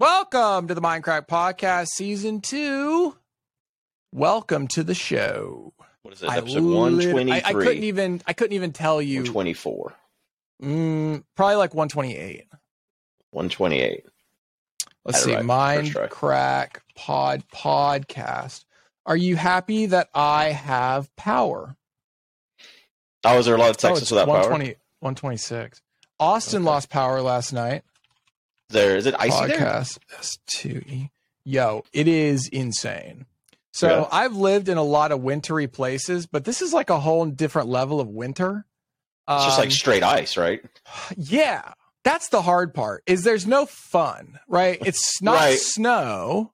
Welcome to the Minecraft Podcast Season 2. Welcome to the show. What is it? Episode one lit- twenty I, I couldn't even I couldn't even tell you. One twenty four. Mm, probably like 128. One twenty eight. Let's see. right. Minecraft Pod Podcast. Are you happy that I have power? Oh, is there a lot of Oh, Texas it's without power? 120 126. Austin Okay. lost power last night. There is it icy there? podcast S2E. Yo, it is insane. So Yeah. I've lived in a lot of wintry places, but this is like a whole different level of winter. It's just Um, like straight ice, right? yeah, that's the hard part. Is there's no fun, right? It's not Right. snow.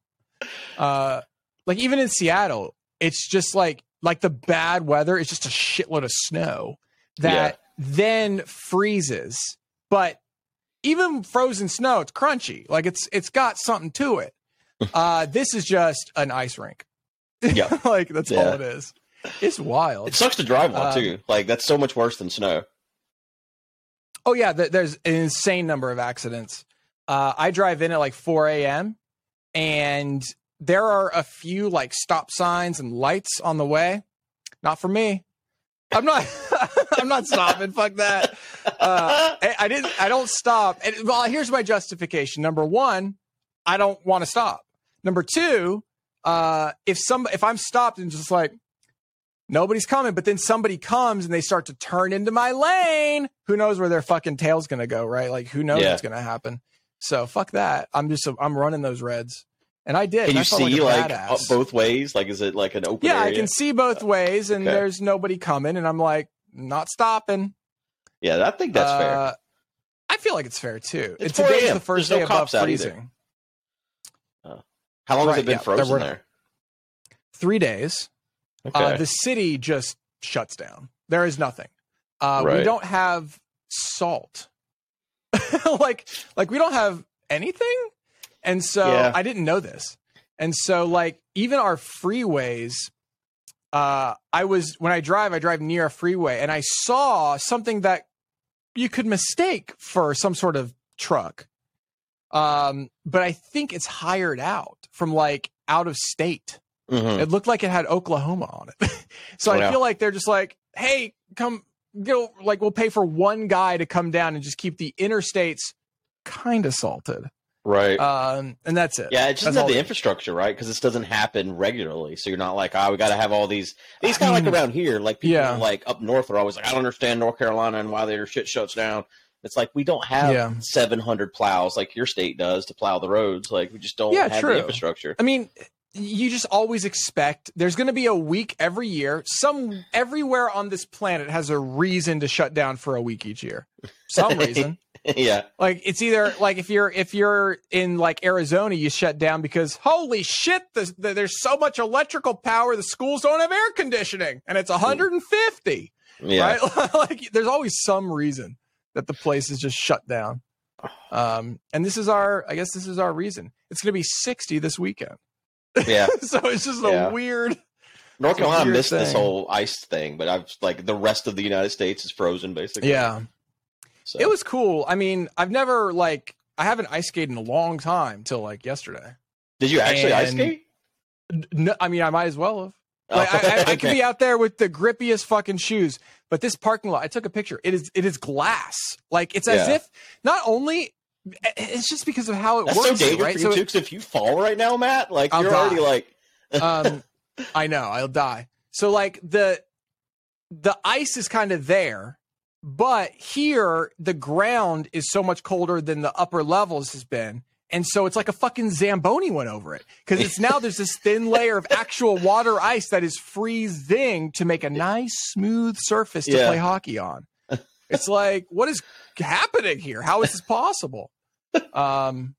Uh, like even in Seattle, it's just like like the bad weather. It's just a shitload of snow that then freezes. But even frozen snow, it's crunchy. Like it's it's got something to it. Uh, this is just an ice rink. Yeah. like that's all it is. It's wild. It sucks to drive on Um, too. Like that's so much worse than snow. Oh yeah, th- there's an insane number of accidents. Uh, I drive in at like 4 a.m. and there are a few like stop signs and lights on the way. Not for me. I'm not. I'm not stopping. Fuck that. Uh, I, I didn't. I don't stop. And, well, here's my justification. Number one, I don't want to stop. Number two, uh, if some if I'm stopped and just like nobody's coming, but then somebody comes and they start to turn into my lane, who knows where their fucking tail's gonna go, right? Like who knows Yeah. what's gonna happen. So fuck that. I'm just I'm running those reds, and I did. Can you see a like, both ways? Like is it like an open Yeah, I can see both ways, and Okay. there's nobody coming, and I'm like not stopping. Yeah, I think that's fair. Uh, I feel like it's fair too. It's Today's 4 a.m. the first There's day no above freezing. How long has it been yeah, there frozen were- there? Three days. Okay. Uh, the city just shuts down. There is nothing. Uh, We don't have salt. like, like we don't have anything. And so Yeah. I didn't know this. And so, like, even our freeways, uh, I was when I drive, I drive near a freeway, and I saw something that you could mistake for some sort of truck. Um, but I think it's hired out from like out of state. Mhm. It looked like it had Oklahoma on it. so I feel like they're just like, hey, come, you know, like we'll pay for one guy to come down and just keep the interstates kind of salted. Right. Um, and that's it. yeah, it just that's doesn't have the infrastructure, right? Because this doesn't happen regularly. So you're not like, oh, we got to have all these. These I kind of like around here, like people yeah. like up north are always like, I don't understand North Carolina and why their shit shuts down. It's like we don't have Yeah. 700 plows like your state does to plow the roads. Like we just don't Yeah, have true. the infrastructure. I mean, you just always expect there's going to be a week every year. Some everywhere on this planet has a reason to shut down for a week each year. Some reason. yeah, Like it's either like if you're if you're in like Arizona, you shut down because holy shit, the, the, there's so much electrical power, the schools don't have air conditioning, and it's 150, yeah. right? like there's always some reason that the place is just shut down. Um, and this is our, I guess this is our reason. It's going to be 60 this weekend, Yeah. so it's just Yeah. a weird. North Carolina missed this whole ice thing, but I've like the rest of the United States is frozen basically. Yeah, So. it was cool. I mean, I've never like I haven't ice skated in a long time till like yesterday. Did you actually ice skate? No, I mean, I might as well have. Oh, Like, I, I, I could be out there with the grippiest fucking shoes, but this parking lot, I took a picture. It is it is glass. Like it's as Yeah. if not only it's just because of how it That's so works, dangerous right? for you So too. Because if you fall right now, Matt, like I'll you're die. already like, um, I know I'll die. So like the the ice is kind of there, but here the ground is so much colder than the upper levels has been. And so it's like a fucking Zamboni went over it because it's now there's this thin layer of actual water ice that is freezing to make a nice smooth surface to Yeah. play hockey on. It's like, what is happening here? How is this possible? Um,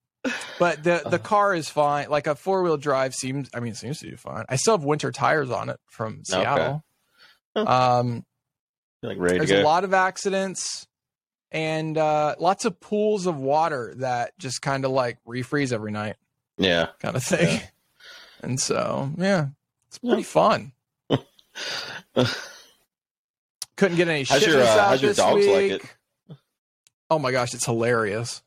but the the car is fine. Like a four wheel drive seems. I mean, it seems to be fine. I still have winter tires on it from Seattle. Huh. Um, like ready there's a lot of accidents and uh, lots of pools of water that just kind of like refreeze every night, yeah. kind of thing. And so, yeah, it's pretty fun. Couldn't get any How's your, uh, out how's your this dogs like it? Oh my gosh, it's hilarious.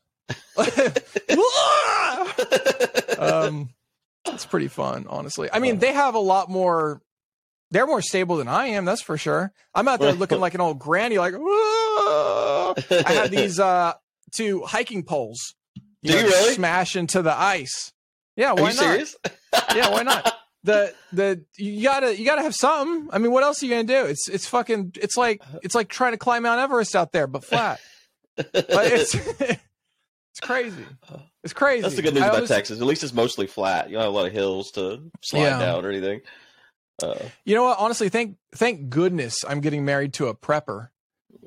um, it's pretty fun, honestly. I mean, they have a lot more. They're more stable than I am. That's for sure. I'm out there looking like an old granny, like. "Whoa." I have these uh two hiking poles. Do you really? smash into the ice? Yeah, Are why you not? serious? Yeah, why not? The the you gotta you gotta have something. I mean, what else are you gonna do? It's it's fucking it's like it's like trying to climb Mount Everest out there, but flat. Like, it's it's crazy. It's crazy. That's the good news I about always- Texas. At least it's mostly flat. You don't have a lot of hills to slide Yeah. down or anything. Uh, You know what? Honestly, thank thank goodness I'm getting married to a prepper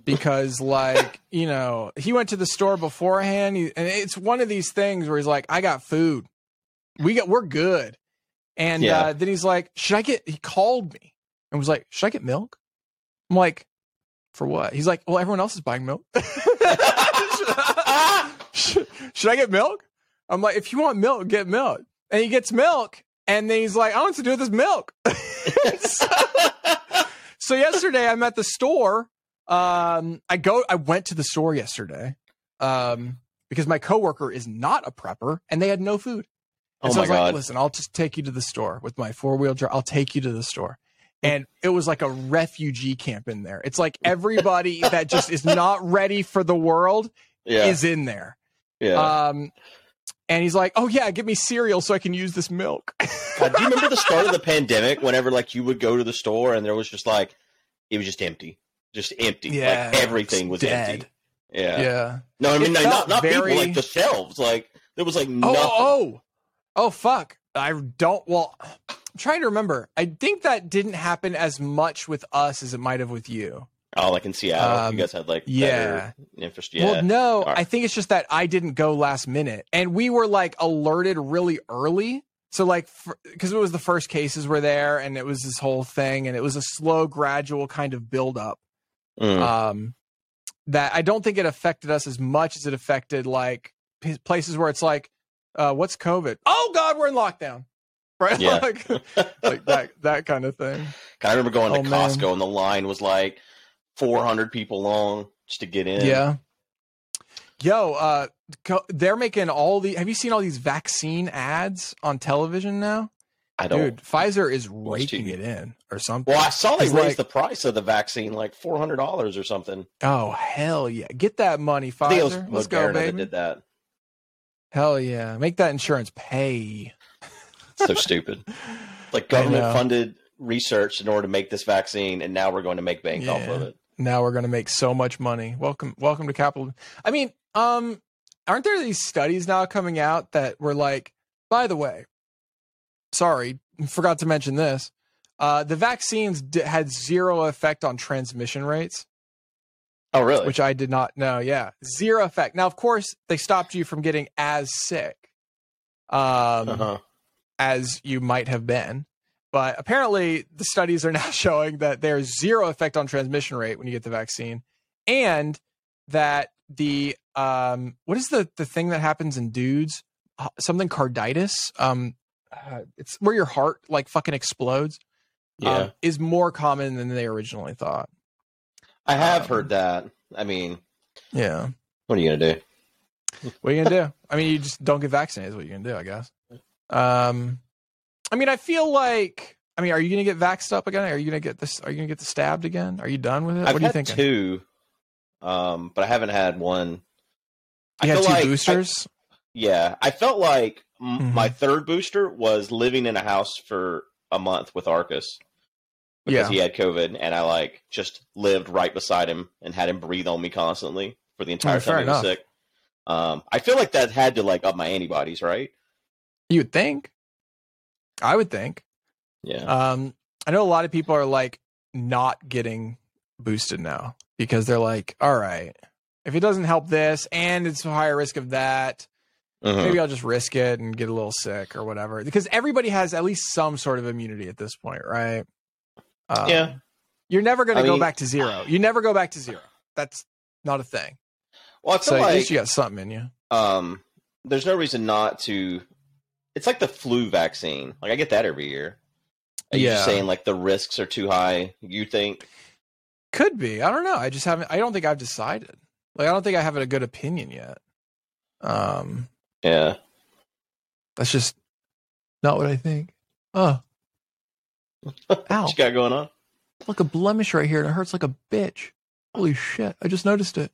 because, like, you know, he went to the store beforehand, and it's one of these things where he's like, "I got food, we got, we're good," and Yeah. uh, then he's like, "Should I get?" He called me and was like, "Should I get milk?" I'm like, "For what?" He's like, "Well, everyone else is buying milk." should, should I get milk? I'm like, if you want milk, get milk. And he gets milk, and then he's like, I what to do this milk. so, so yesterday I'm at the store. Um, I go, I went to the store yesterday, um, because my coworker is not a prepper, and they had no food. And oh so I was like, listen, I'll just take you to the store with my four wheel drive. I'll take you to the store. And it was like a refugee camp in there. It's like everybody that just is not ready for the world yeah, is in there. yeah. Um, and he's like, "Oh yeah, give me cereal so I can use this milk." God, do you remember the start of the pandemic? Whenever like you would go to the store and there was just like it was just empty, just empty. Yeah, like everything was dead. empty. Yeah. yeah. No, I mean like, not not very- people, like the shelves. Like there was like oh, oh, nothing. oh, oh, fuck! I don't. Well, I'm trying to remember. I think that didn't happen as much with us as it might have with you. Oh, like in Seattle, Um, you guys had like yeah. better Yeah. Well, no, Alright. I think it's just that I didn't go last minute, and we were like alerted really early. So like, because it was the first cases were there, and it was this whole thing, and it was a slow, gradual kind of build up. Mm. um, that I don't think it affected us as much as it affected like p- places where it's like, uh, what's COVID? Oh God, we're in lockdown, right? Yeah. like, like that that kind of thing. I remember going to Oh, man. Costco and the line was like 400 people long just to get in. Yeah. Yo, uh, co- they're making all the. Have you seen all these vaccine ads on television now? I don't. Dude, Pfizer is raking it in or something. Well, I saw they raised like- the price of the vaccine like four hundred dollars or something. Oh hell yeah! Get that money, I think it was Pfizer. Let's go, Moderna that baby. did that. Hell yeah! Make that insurance pay. So stupid. Like government funded research in order to make this vaccine, and now we're going to make bank off of it. Now we're going to make so much money. Welcome, welcome to capital. I mean, um, aren't there these studies now coming out that were like, by the way, sorry, forgot to mention this. Uh, the vaccines d- had zero effect on transmission rates, Oh, really? which I did not know. Yeah, zero effect. Now, of course, they stopped you from getting as sick um, uh-huh. as you might have been. But apparently, the studies are now showing that there's zero effect on transmission rate when you get the vaccine, and that the um, what is the the thing that happens in dudes? Uh, something carditis. Um, uh, it's where your heart like fucking explodes. Yeah, um, is more common than they originally thought. I have um, heard that. I mean, Yeah. what are you gonna do? What are you gonna do? I mean, you just don't get vaccinated. Is what you're gonna do, I guess. Um, I mean, I feel like. I mean, are you gonna get vaxxed up again? Are you gonna get this? Are you gonna get the stabbed again? Are you done with it? I've what are you had thinking? two, um, but I haven't had one. I had two like I- boosters. yeah, I felt like m- Mhm. my third booster was living in a house for a month with Arcus because yeah. he had COVID, and I like just lived right beside him and had him breathe on me constantly for the entire Oh, time he was enough. sick. Um, I feel like that had to like up my antibodies, right? You would think. I would think. Yeah. Um, I know a lot of people are like not getting boosted now because they're like, all right, if it doesn't help this and it's a higher risk of that, Mhm. maybe I'll just risk it and get a little sick or whatever. Because everybody has at least some sort of immunity at this point, right? Um, Yeah. You're never going to go mean- back to zero. You never go back to zero. That's not a thing. Well, I feel So at least you got something in you. um, there's no reason not to. It's like the flu vaccine. Like I get that every year. Are you just saying like the risks are too high? You think? Could be. I don't know. I just haven't. I don't think I've decided. Like I don't think I have a good opinion yet. Um, Yeah. that's just not what I think. Oh, What ow! you got going on? Like a blemish right here, and it hurts like a bitch. Holy shit! I just noticed it.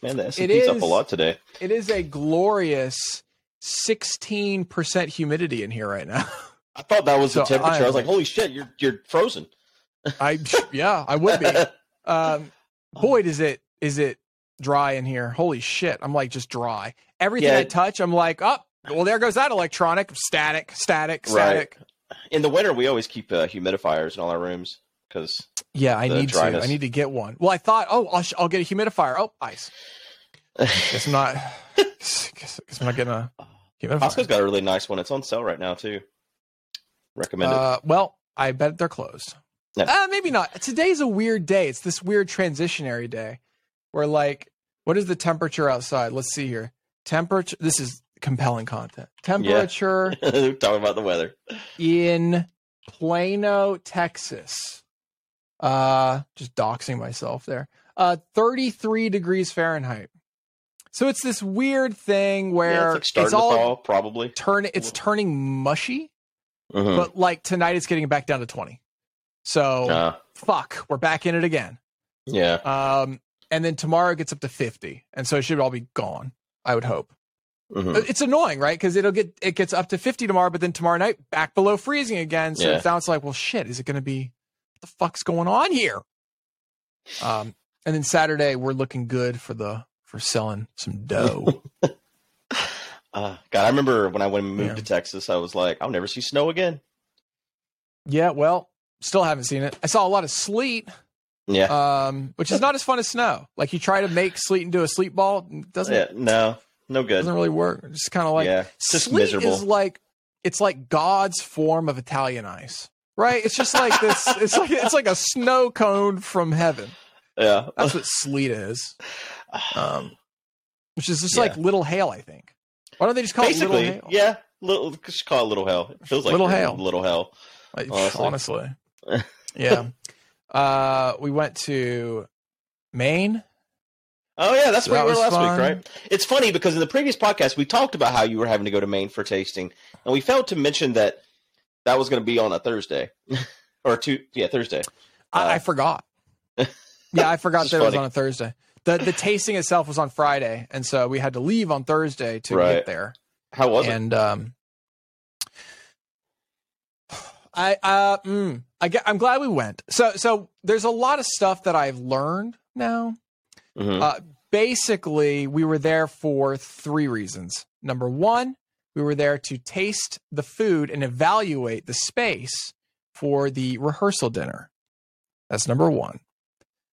Man, the It S&P's up a lot today. It is a glorious sixteen percent humidity in here right now. I thought that was the temperature. I, I- was like, "Holy shit, you're you're frozen." I yeah, I would be. Um, boy, does it is it dry in here. Holy shit! I'm like just dry. Everything Yeah. I touch, I'm like, oh, well, there goes that electronic. Static, static, Right. static. In the winter, we always keep uh, humidifiers in all our rooms because Yeah, I need dryness. to. I need to get one. Well, I thought, oh, I'll, sh- I'll get a humidifier. Oh, ice. Guess I'm not. guess, guess I'm not getting a Costco's got a really nice one. It's on sale right now too. Recommend it. Uh, well, I bet they're closed. Yeah. Uh, maybe not. Today's a weird day. It's this weird transitionary day where, like, what is the temperature outside? Let's see here. Temperature. This is compelling content. Temperature Talking about the weather. in Plano, Texas. Uh, just doxing myself there. Uh, 33 degrees Fahrenheit. So it's this weird thing Yeah, where it's like it's, all fall, probably. turn. It's turning mushy, Mhm. but like tonight it's getting back down to 20. So Uh, fuck, we're back in it again. yeah. Um, and then tomorrow it gets up to 50, and so it should all be gone. I would hope. Mhm. It's annoying, right? Because it'll get it gets up to 50 tomorrow, but then tomorrow night back below freezing again. So Yeah. now it's like, well, shit, is it going to be? What the fuck's going on here? Um, and then Saturday we're looking good for the for selling some dough. Uh, God, I remember when I went and moved Yeah. to Texas, I was like, I'll never see snow again. yeah, well, still haven't seen it. I saw a lot of sleet, Yeah. um, which is not as fun as snow. Like you try to make sleet into a sleet ball, it doesn't yeah. No, no good. doesn't really work. It's just kind of like yeah. It's just sleet miserable. is like it's like God's form of Italian ice, right? It's just like this. It's like it's like a snow cone from heaven. yeah. That's what sleet is. Um, which is just Yeah. like little hail, I think. Why don't they just call it Basically, little hail? yeah. Little, just call it little Hail. It feels like Little hail. Little Hail. Like, honestly. honestly, yeah. Uh, we went to Maine. Oh yeah, that's So where that you were last fun. week, right? It's funny because in the previous podcast we talked about how you were having to go to Maine for tasting, and we failed to mention that that was going to be on a Thursday or two. Yeah, Thursday. I, Uh, I forgot. Yeah, I forgot that it was on a Thursday. The the tasting itself was on Friday, and so we had to leave on Thursday to Right. get there. How was it? and um i uh mm, i i'm glad we went so so there's a lot of stuff that i've learned now Mhm. uh basically we were there for three reasons number one we were there to taste the food and evaluate the space for the rehearsal dinner that's number one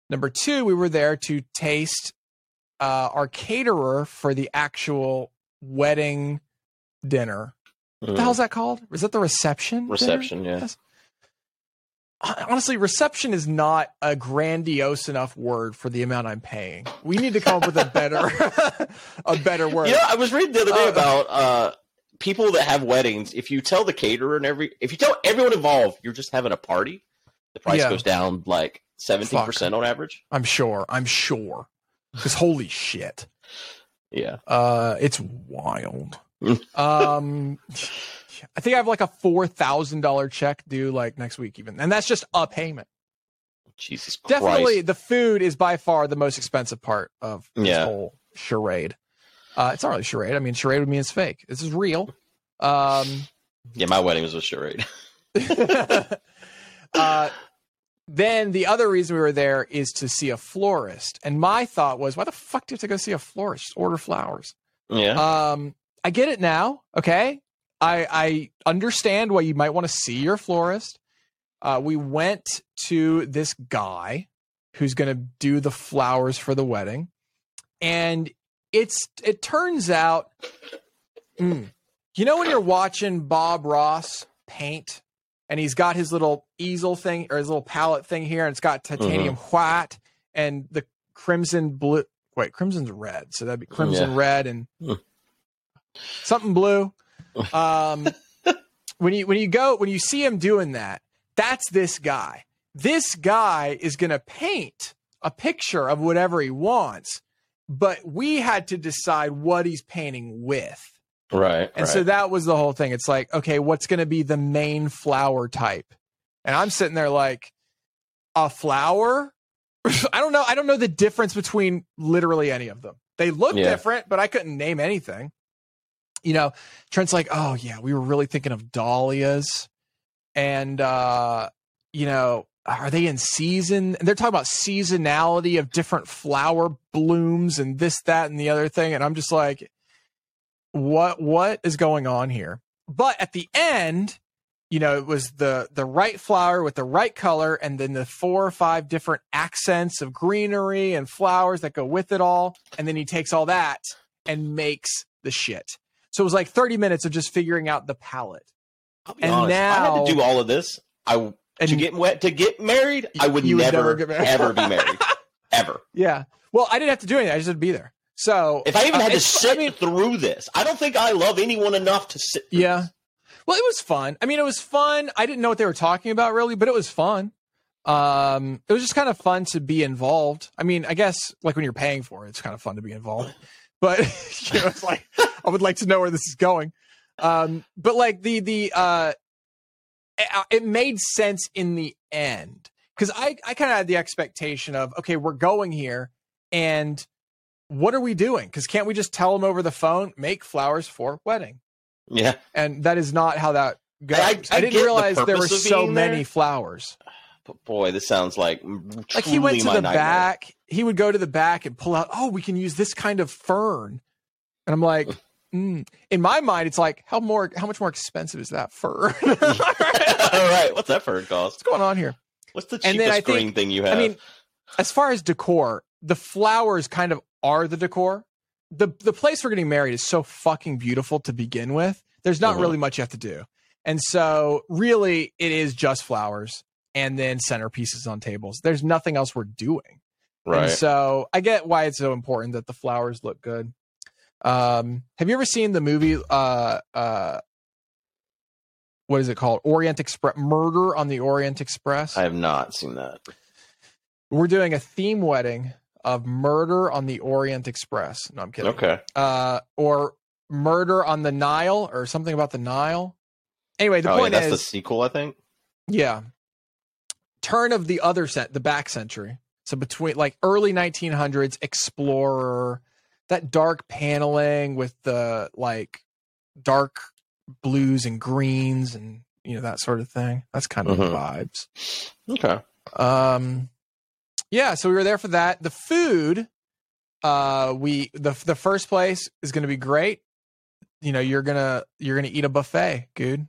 number two we were there to taste uh, our caterer for the actual wedding dinner what Mhm. the hell's that called? Is that the reception? dinner? reception? Yeah. Yes. Honestly, reception is not a grandiose enough word for the amount I'm paying. We need to come up with a better, a better word. Yeah, I was reading the other day Uh, about uh, people that have weddings. If you tell the caterer and every, if you tell everyone involved, you're just having a party, the price Yeah. goes down like seventeen percent on average. I'm sure. I'm sure. Because holy shit, Yeah. uh, it's wild. Um, I think I have like a four thousand dollar check due like next week, even, and that's just a payment. Jesus Christ. Definitely, the food is by far the most expensive part of this Yeah. whole charade. Uh, it's not really charade. I mean, charade would mean it's fake. This is real. Um, Yeah, my wedding was a charade. uh, then the other reason we were there is to see a florist, and my thought was, why the fuck do you have to go see a florist? Order flowers. Yeah. Um, I get it now. Okay, I I understand why you might want to see your florist. Uh, we went to this guy who's going to do the flowers for the wedding, and it's it turns out, Mm. you know when you're watching Bob Ross paint, and he's got his little easel thing or his little palette thing here, and it's got titanium white and the crimson blue. Wait, crimson's red, so that'd be crimson Yeah. red and Hmm. something blue. Um, when you when you go when you see him doing that, that's this guy. This guy is going to paint a picture of whatever he wants, but we had to decide what he's painting with. Right. And right. so that was the whole thing. It's like, okay, what's going to be the main flower type? And I'm sitting there like, a flower? I don't know. I don't know the difference between literally any of them. They look Yeah. different, but I couldn't name anything. You know, Trent's like, oh yeah, we were really thinking of dahlias. And uh, you know, are they in season? And they're talking about seasonality of different flower blooms and this, that, and the other thing. And I'm just like, what what is going on here? But at the end, you know, it was the the right flower with the right color, and then the four or five different accents of greenery and flowers that go with it all. And then he takes all that and makes the shit. So it was like 30 minutes of just figuring out the palette. And honest, if I had now- to do all of this. I And to get wet to get married. I would, You would never, never ever be married. ever. yeah. Well, I didn't have to do anything. I just had to be there. So If I even uh, had to sit I mean, through this, I don't think I love anyone enough to sit. through Yeah. this. Well, it was fun. I mean, it was fun. I didn't know what they were talking about really, but it was fun. Um, it was just kind of fun to be involved. I mean, I guess like when you're paying for it, it's kind of fun to be involved. But you know, it's like I would like to know where this is going. Um, but like the the uh, it, it made sense in the end because I I kind of had the expectation of okay, we're going here, and what are we doing? Because can't we just tell them over the phone, make flowers for wedding? Yeah. and that is not how that goes. I- I, I didn't get the realize there were so many there. flowers. But boy, this sounds like Like he went to the nightmare. back. He would go to the back and pull out. Oh, we can use this kind of fern. And I'm like, mm. in my mind, it's like how more, how much more expensive is that fern? All right, what's that fern cost? What's going on here? What's the cheapest think- green thing you have? I mean, as far as decor, the flowers kind of are the decor. The the place we're getting married is so fucking beautiful to begin with. There's not Mhm. really much you have to do. And so really it is just flowers and then centerpieces on tables. There's nothing else we're doing. And right? so I get why it's so important that the flowers look good. Um have you ever seen the movie uh uh what is it called? Orient Express Murder on the Orient Express? I have not seen that. We're doing a theme wedding of Murder on the Orient Express. No, I'm kidding. Okay. Uh, or Murder on the Nile, or something about the Nile. Anyway, the oh, yeah, point that's the sequel, I think. yeah, turn of the other set, the back century. So between like early 1900s, Explorer, that dark paneling with the like dark blues and greens and you know that sort of thing. That's kind of the Mhm. vibes. Okay. Um, yeah, so we were there for that. The food, uh, we the the first place is going to be great. You know, you're gonna you're gonna eat a buffet, dude.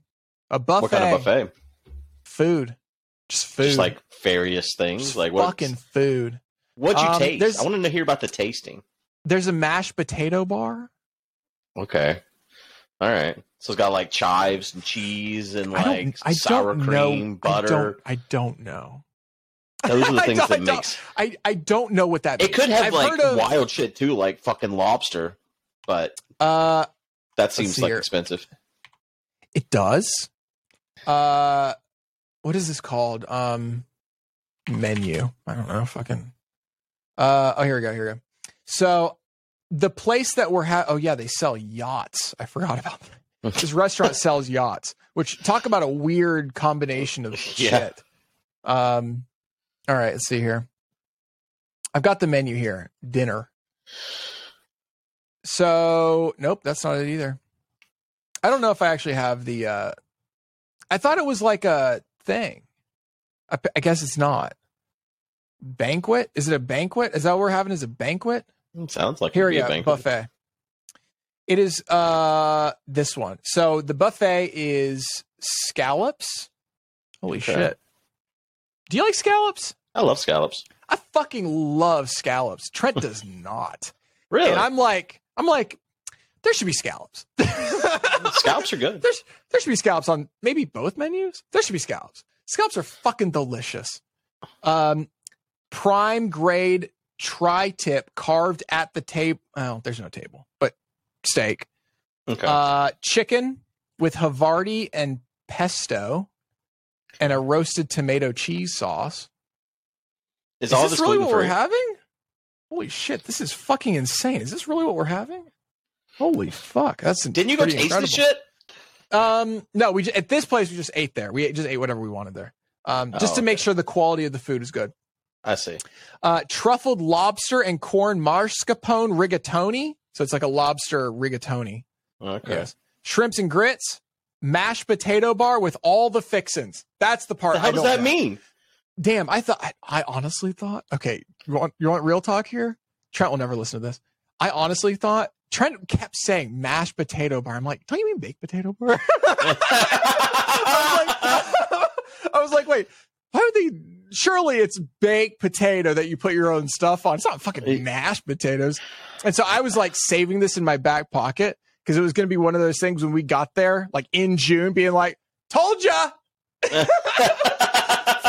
A buffet, What kind of buffet? food, just food, Just like various things. Just like what? fucking food. What'd you Um, taste? I want to hear about the tasting. There's a mashed potato bar. Okay. All right. So it's got like chives and cheese and I like don't, I sour don't cream, know. butter. I don't, I don't know. Those are the things that I makes I, I don't know what that. it could have I've like heard of, wild shit too, like fucking lobster, but Uh, that seems like here. expensive. It does. Uh what is this called? Um menu. I don't know, fucking uh oh here we go, here we go. So the place that we're ha- oh yeah, they sell yachts. I forgot about that. This restaurant sells yachts, which talk about a weird combination of Yeah. shit. Um all right, let's see here. I've got the menu here. Dinner. So, nope, that's not it either. I don't know if I actually have the. uh I thought it was like a thing. I, I guess it's not. Banquet? Is it a banquet? Is that what we're having? Is a banquet? It sounds like Here we go. Buffet. It is uh this one. So the buffet is scallops. Holy Okay. shit. Do you like scallops? I love scallops. I fucking love scallops. Trent does not. Really? And I'm like, I'm like, there should be scallops. scallops are good. There's there should be scallops on maybe both menus. There should be scallops. Scallops are fucking delicious. Um, prime grade tri-tip carved at the table. Oh, there's no table, but steak. Okay. Uh, chicken with Havarti and pesto, and a roasted tomato cheese sauce. is Is all this this really what we're having? Holy shit, this is fucking insane. Is this really what we're having? Holy fuck, that's Didn't you go taste incredible. the shit? Um, no, we at this place we just ate there. We just ate whatever we wanted there, um, just Oh, to make okay. sure the quality of the food is good. I see. Uh, truffled lobster and corn mascarpone rigatoni. So it's like a lobster rigatoni. Okay. Yes. Shrimps and grits, mashed potato bar with all the fixins. That's the part. What the does that get. mean? Damn, I thought I, I honestly thought. Okay, you want you want real talk here? Trent will never listen to this. I honestly thought Trent kept saying mashed potato bar. I'm like, don't you mean baked potato bar? I was like, I was like, wait, why would they? Surely it's baked potato that you put your own stuff on. It's not fucking mashed potatoes. And so I was like saving this in my back pocket because it was going to be one of those things when we got there, like in June, being like, "Told ya."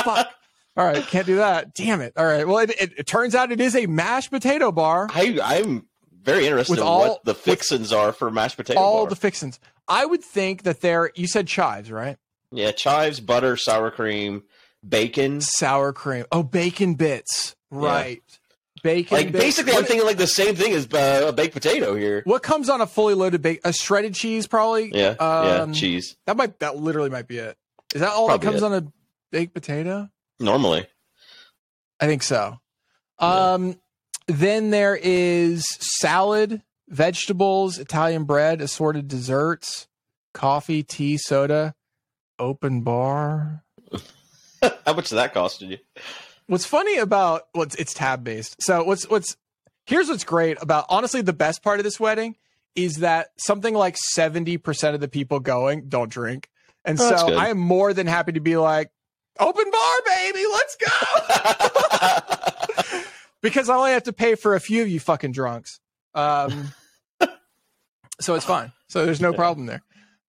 Fuck. All right, can't do that. Damn it. All right. Well, it, it, it turns out it is a mashed potato bar. I, I'm very interested With in all- what the fixins are for mashed potato all bar. the fixins. I would think that they're. You said chives, right? yeah, chives, butter, sour cream, bacon. Sour cream. Oh, bacon bits. Right. Bacon. Like bits. basically, I'm thinking like the same thing as uh, a baked potato here. What comes on a fully loaded bake? A shredded cheese, probably. Yeah, Um, yeah, cheese. That might. That literally might be it. Is that all Probably that comes it. on a baked potato? Normally, I think so. Yeah. Um, then there is salad, vegetables, Italian bread, assorted desserts, coffee, tea, soda, open bar. how much did that cost you? What's funny about what's it's tab based. So what's what's here's what's great about honestly the best part of this wedding is that something like 70% of the people going don't drink. And Oh, so. I am more than happy to be like, open bar, baby, let's go. because I only have to pay for a few of you fucking drunks. Um, so it's fine. So there's no problem there.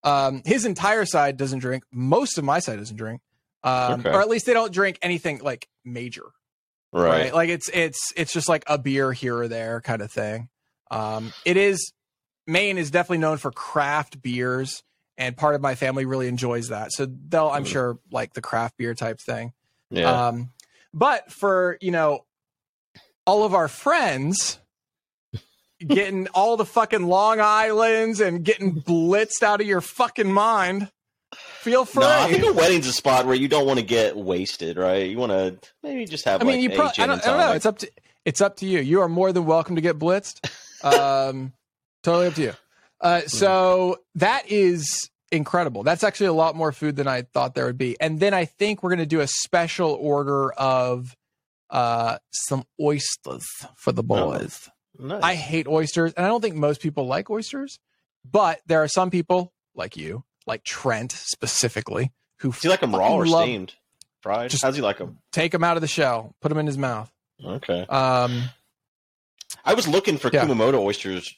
Um, his entire side doesn't drink. Most of my side doesn't drink, um, Okay. or at least they don't drink anything like major. right. Right. Like it's it's it's just like a beer here or there kind of thing. Um, it is Maine is definitely known for craft beers, and part of my family really enjoys that. So they'll, I'm Mm. sure, like the craft beer type thing. Yeah. Um, but for you know, all of our friends getting all the fucking Long Islands and getting blitzed out of your fucking mind, feel free. no, I think a wedding's a spot where you don't want to get wasted, right? You want to maybe just have. I mean, like, you a probably. I don't, I don't know. It's up to. It's up to you. You are more than welcome to get blitzed. Um, totally up to you. Uh, so that is incredible. That's actually a lot more food than I thought there would be. And then I think we're going to do a special order of uh, some oysters for the boys. Nice. I hate oysters, and I don't think most people like oysters. But there are some people like you, like Trent specifically, who Do you like them raw or love- steamed? Fried? Just- How's he like them? take them out of the shell, put them in his mouth. Okay. Um, I was looking for Yeah. Kumamoto oysters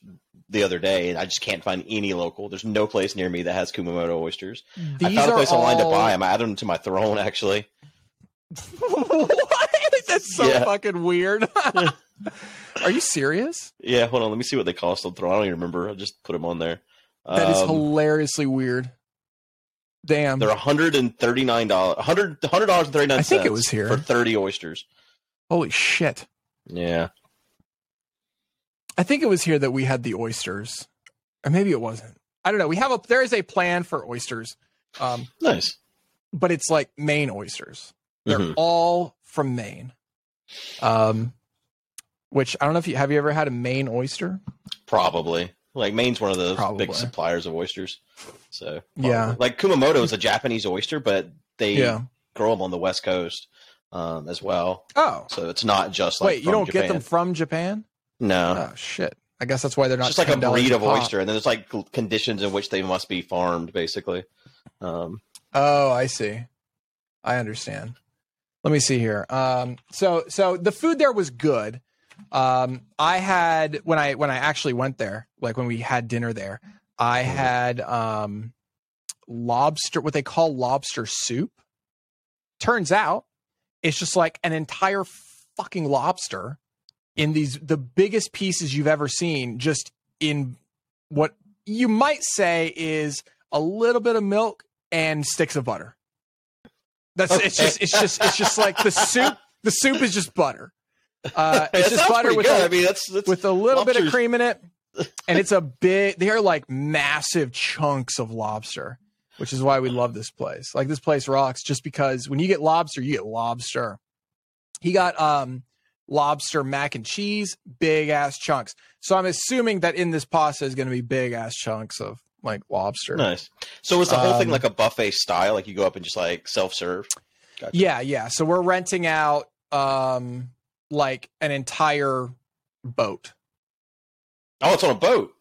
the other day, and I just can't find any local. There's no place near me that has Kumamoto oysters. I found a place online to buy them. I added them to my throne, actually. what? That's so Yeah. fucking weird. Are you serious? Yeah, hold on. Let me see what they cost on throne. I don't even remember. I just put them on there. That is Um, hilariously weird. Damn. They're $139. $100, $100.39 I think it was here. for 30 oysters. Holy shit. Yeah. I think it was here that we had the oysters. Or maybe it wasn't. I don't know. We have a there is a plan for oysters. Um, Nice. but it's like Maine oysters. They're Mhm. all from Maine. Um which I don't know if you have you ever had a Maine oyster? Probably. Like Maine's one of the Probably. big suppliers of oysters. So Yeah. like Kumamoto is a Japanese oyster, but they Yeah. grow them on the West Coast um, as well. Oh. So it's not just like Wait, you don't Japan. get them from Japan? No, Oh shit. I guess that's why they're it's not just like a breed of oyster, and then there's like conditions in which they must be farmed, basically. Um, Oh, I see. I understand. Let me see here. Um, so so the food there was good. Um, I had when I when I actually went there, like when we had dinner there, I Mhm. had um, lobster, what they call lobster soup. Turns out, it's just like an entire fucking lobster in these the biggest pieces you've ever seen, just in what you might say is a little bit of milk and sticks of butter. That's it's just it's just it's just like the soup. The soup is just butter. Uh, it's just butter with good. a, I mean, that's, that's with a little bit of cream in it, and it's a big. They are like massive chunks of lobster, which is why we love this place. Like this place rocks, just because when you get lobster, you get lobster. He got um lobster mac and cheese, big ass chunks. So I'm assuming that in this pasta is going to be big ass chunks of like lobster. nice. So was the whole thing Um, like a buffet style? Like you go up and just like self serve? Gotcha. Yeah, yeah. So we're renting out um like an entire boat Oh, it's on a boat.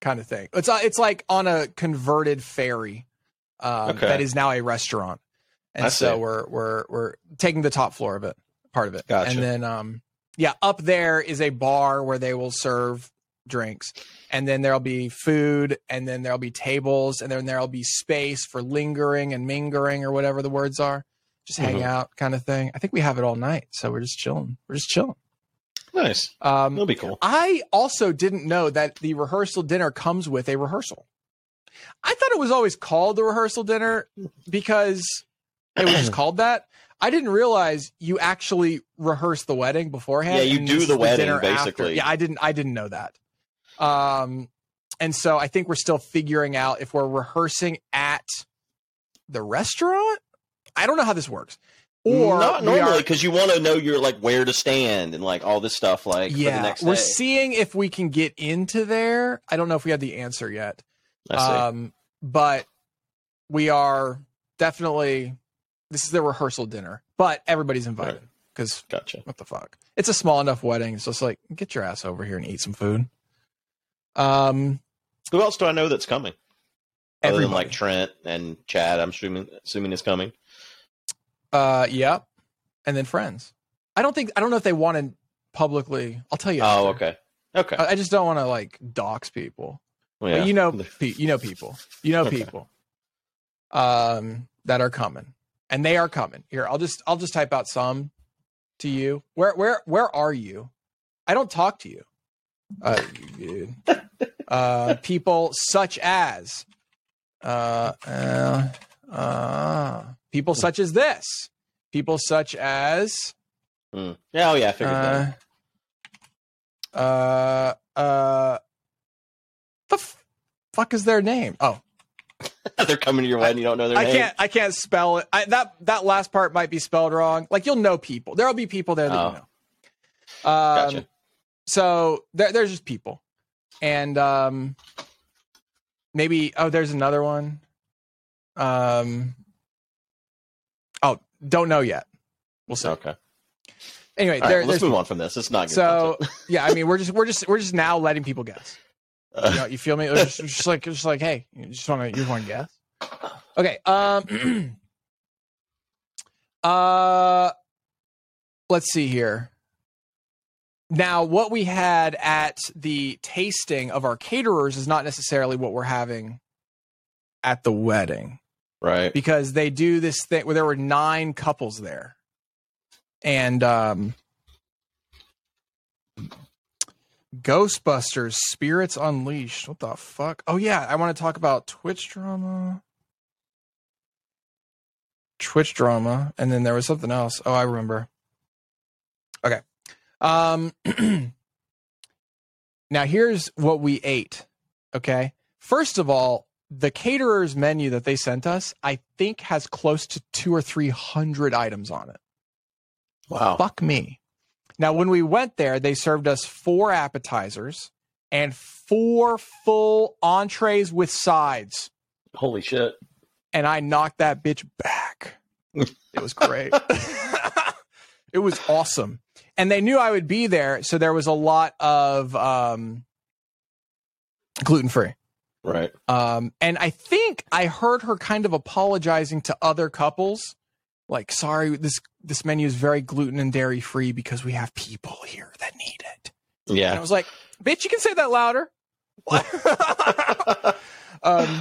kind of thing. It's uh, it's like on a converted ferry um, Okay. that is now a restaurant, and I so see. we're we're we're taking the top floor of it, part of it, Gotcha. and then um yeah, up there is a bar where they will serve drinks, and then there'll be food, and then there'll be tables, and then there'll be space for lingering and mingering or whatever the words are, just hang Mhm. out kind of thing. I think we have it all night, so we're just chilling. We're just chilling. Nice. Um, That'll be cool. I also didn't know that the rehearsal dinner comes with a rehearsal. I thought it was always called the rehearsal dinner because it was just called that. I didn't realize you actually rehearse the wedding beforehand. Yeah, you do this the wedding, dinner after. basically. Yeah, I didn't. I didn't know that. Um, and so I think we're still figuring out if we're rehearsing at the restaurant. I don't know how this works. Or not normally because you want to know you're like where to stand and like all this stuff like for the yeah, we're seeing if we can get into there. I don't know if we have the answer yet. Um, but we are definitely this is the rehearsal dinner, but everybody's invited because gotcha. what the fuck? It's a small enough wedding. so It's just like get your ass over here and eat some food. Um, Who else do I know that's coming? Other than like Trent and Chad, I'm assuming assuming is coming. Uh, yeah, and then friends. I don't think I don't know if they wanted publicly. I'll tell you. Oh, after. okay. Okay. I I just don't want to like dox people. Well, But yeah. you know, you know people, you know Okay. people, um, that are coming, and they are coming. Here, I'll just, I'll just type out some to you. Where, where, where are you? I don't talk to you. Uh, uh, people such as, uh, uh, uh, people such as this, people such as, Mm. Yeah, oh yeah, I figured that. uh, uh, uh, the f- fuck is their name? Oh, They're coming to your wedding. You don't know their I name. can't. I can't spell it. I, that that last part might be spelled wrong. Like you'll know people. There'll be people there that Oh. you know. Um, Gotcha. So there, there's just people, and um, maybe oh, there's another one. Um, don't know yet. We'll see. Okay. Anyway, there, right, let's move on from this. It's not good. so yeah. I mean, we're just we're just we're just now letting people guess. You, know, you feel me? It's just, just like just like, hey, you just want to you want to guess? Okay. Um. uh. Let's see here. Now, what we had at the tasting of our caterers is not necessarily what we're having at the wedding right. because they do this thing where there were nine couples there, and um, Ghostbusters Spirits Unleashed. What the fuck? Oh yeah, I want to talk about Twitch drama. Twitch drama, and then there was something else. Oh, I remember. Okay. Um Now here's what we ate. Okay? First of all, the caterer's menu that they sent us, I think has close to 2 or 300 items on it Wow. fuck me. Now, when we went there, they served us four appetizers and four full entrees with sides. Holy shit. And I knocked that bitch back. It was great. it was awesome. And they knew I would be there. So there was a lot of um, gluten free. Right. Um, and I think I heard her kind of apologizing to other couples, like, "Sorry, this this menu is very gluten and dairy free because we have people here that need it." Yeah. And I was like, "Bitch, you can say that louder." um.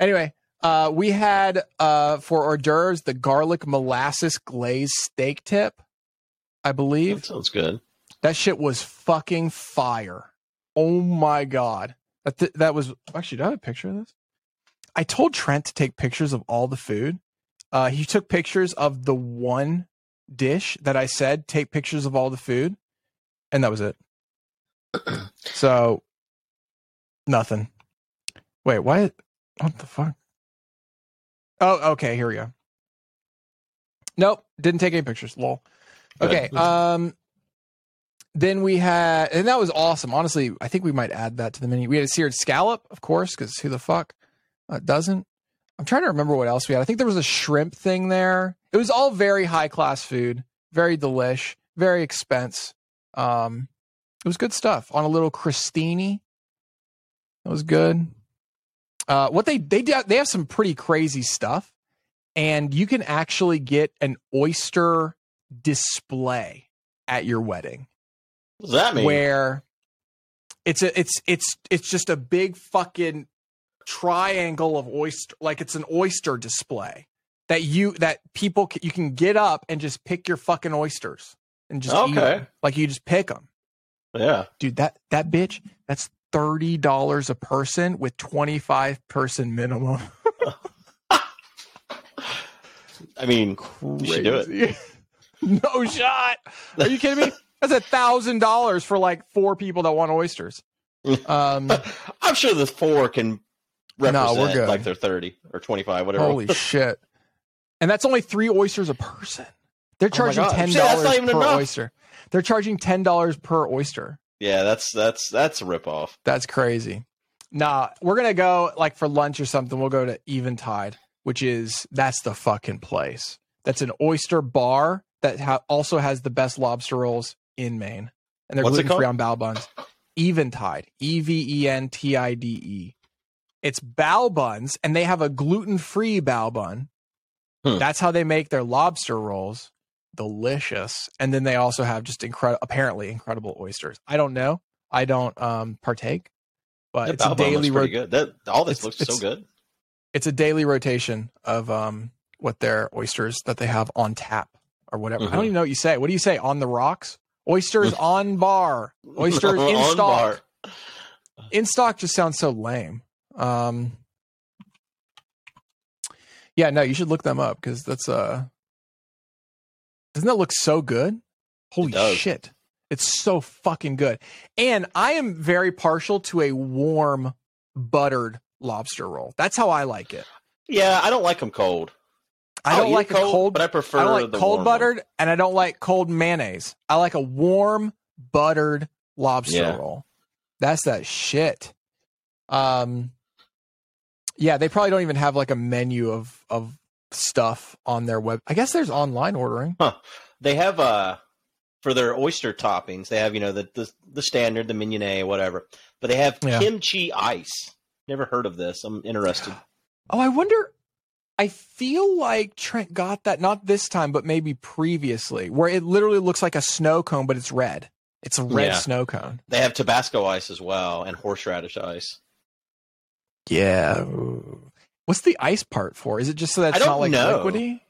Anyway, uh, we had uh for hors d'oeuvres the garlic molasses glazed steak tip, I believe. that sounds good. That shit was fucking fire. Oh my god. That th- that was actually. Do I have a picture of this? I told Trent to take pictures of all the food. Uh, he took pictures of the one dish that I said take pictures of all the food, and that was it. so nothing. Wait, why? What the fuck? Oh, okay. Here we go. Nope, didn't take any pictures. Lol. Okay. Um. Then we had, and that was awesome. Honestly, I think we might add that to the menu. We had a seared scallop, of course, because who the fuck uh, doesn't? I'm trying to remember what else we had. I think there was a shrimp thing there. It was all very high class food, very delish, very expense. Um, it was good stuff on a little crostini. It was good. Uh, what they they do, they have some pretty crazy stuff, and you can actually get an oyster display at your wedding What does that mean? where it's a it's it's it's just a big fucking triangle of oyster like it's an oyster display that you that people c- you can get up and just pick your fucking oysters and just eat Okay. like you just pick them Yeah. dude that that bitch that's $30 a person with 25 person minimum I mean, You should do it. No shot are you kidding me that's a thousand dollars for like four people that want oysters um I'm sure the four can No, represent we're good. like they're 30 or 25, whatever. Holy shit! And that's only three oysters a person. They're Oh charging God. ten dollars per enough. oyster. They're charging ten dollars per oyster. yeah, that's that's that's a ripoff. That's crazy. Nah, we're gonna go like for lunch or something. We'll go to Eventide, which is that's the fucking place. That's an oyster bar that ha- also has the best lobster rolls in Maine, and they're gluten free on bao buns. Eventide, E V E N T I D E. It's bao buns, and they have a gluten free bao bun. Hmm. That's how they make their lobster rolls. Delicious, and then they also have just incredible, apparently incredible oysters. I don't know. I don't um partake, but That it's a Bao Bun looks daily pretty ro- good. That all this it's- looks it's- so good. it's a daily rotation of um what their oysters that they have on tap or whatever. I Mhm. don't even know what you say. What do you say? On the rocks? Oysters on bar. Oysters in stock. bar. In stock just sounds so lame. Um Yeah, no, you should look them up because that's uh doesn't that look so good? Holy does. shit. It's so fucking good. And I am very partial to a warm buttered lobster roll. That's how I like it. Yeah, I don't like them cold. I don't eat like a cold but I prefer I don't like cold buttered and I don't like cold mayonnaise. I like a warm buttered lobster Yeah. roll. That's that shit. Um yeah, they probably don't even have like a menu of of stuff on their web. I guess there's online ordering. One. They have uh for their oyster toppings. They have you know the the, the standard, the mignonette, whatever. But they have Yeah. kimchi ice. Never heard of this. I'm interested. Oh, I wonder I feel like Trent got that not this time but maybe previously where it literally looks like a snow cone but it's red. It's a red Yeah. snow cone. They have Tabasco ice as well and horseradish ice. Yeah. What's the ice part for? Is it just so that it's not don't like know. liquidy?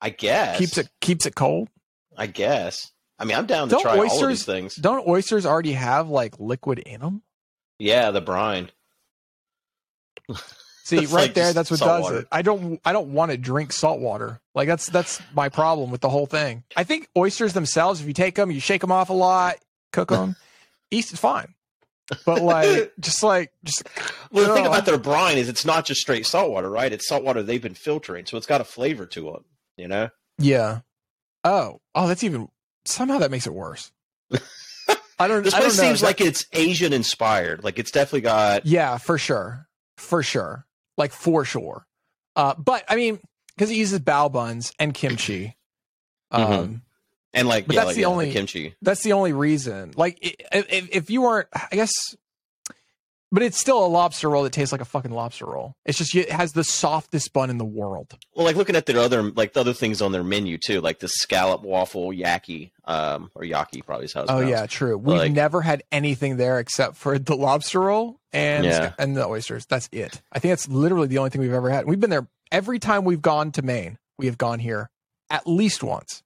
I guess Keeps it keeps it cold. I guess. I mean, I'm down to Don't try all of oysters- these things. Don't oysters already have like liquid in them? Yeah, the brine. See, right like there, that's what does water. it. I don't I don't want to drink salt water. Like that's that's my problem with the whole thing. I think oysters themselves, if you take them, you shake them off a lot, cook them, eat is fine. But like, just like, just Well, the thing Ugh. about their brine is it's not just straight salt water, right? It's salt water they've been filtering, so it's got a flavor to it. You know? yeah. Oh, oh, that's even somehow that makes it worse. I don't. This I don't place know. seems like it's Asian inspired. Like it's definitely got. Yeah, for sure. For sure. Like for sure. Uh, but I mean, because he uses bao buns and kimchi. Um, Mhm. And like, But yeah, that's like, the yeah, only- kimchi. that's the only reason. Like, if, if you weren't, I guess, but it's still a lobster roll that tastes like a fucking lobster roll. It's just it has the softest bun in the world. Well, like looking at their other, like the other things on their menu too, like the scallop waffle yaki, um, or yaki probably is how it's Oh pronounced. yeah, true. We've Like- never had anything there except for the lobster roll and Yeah. and the oysters. That's it. I think that's literally the only thing we've ever had. We've been there every time we've gone to Maine. We have gone here at least once.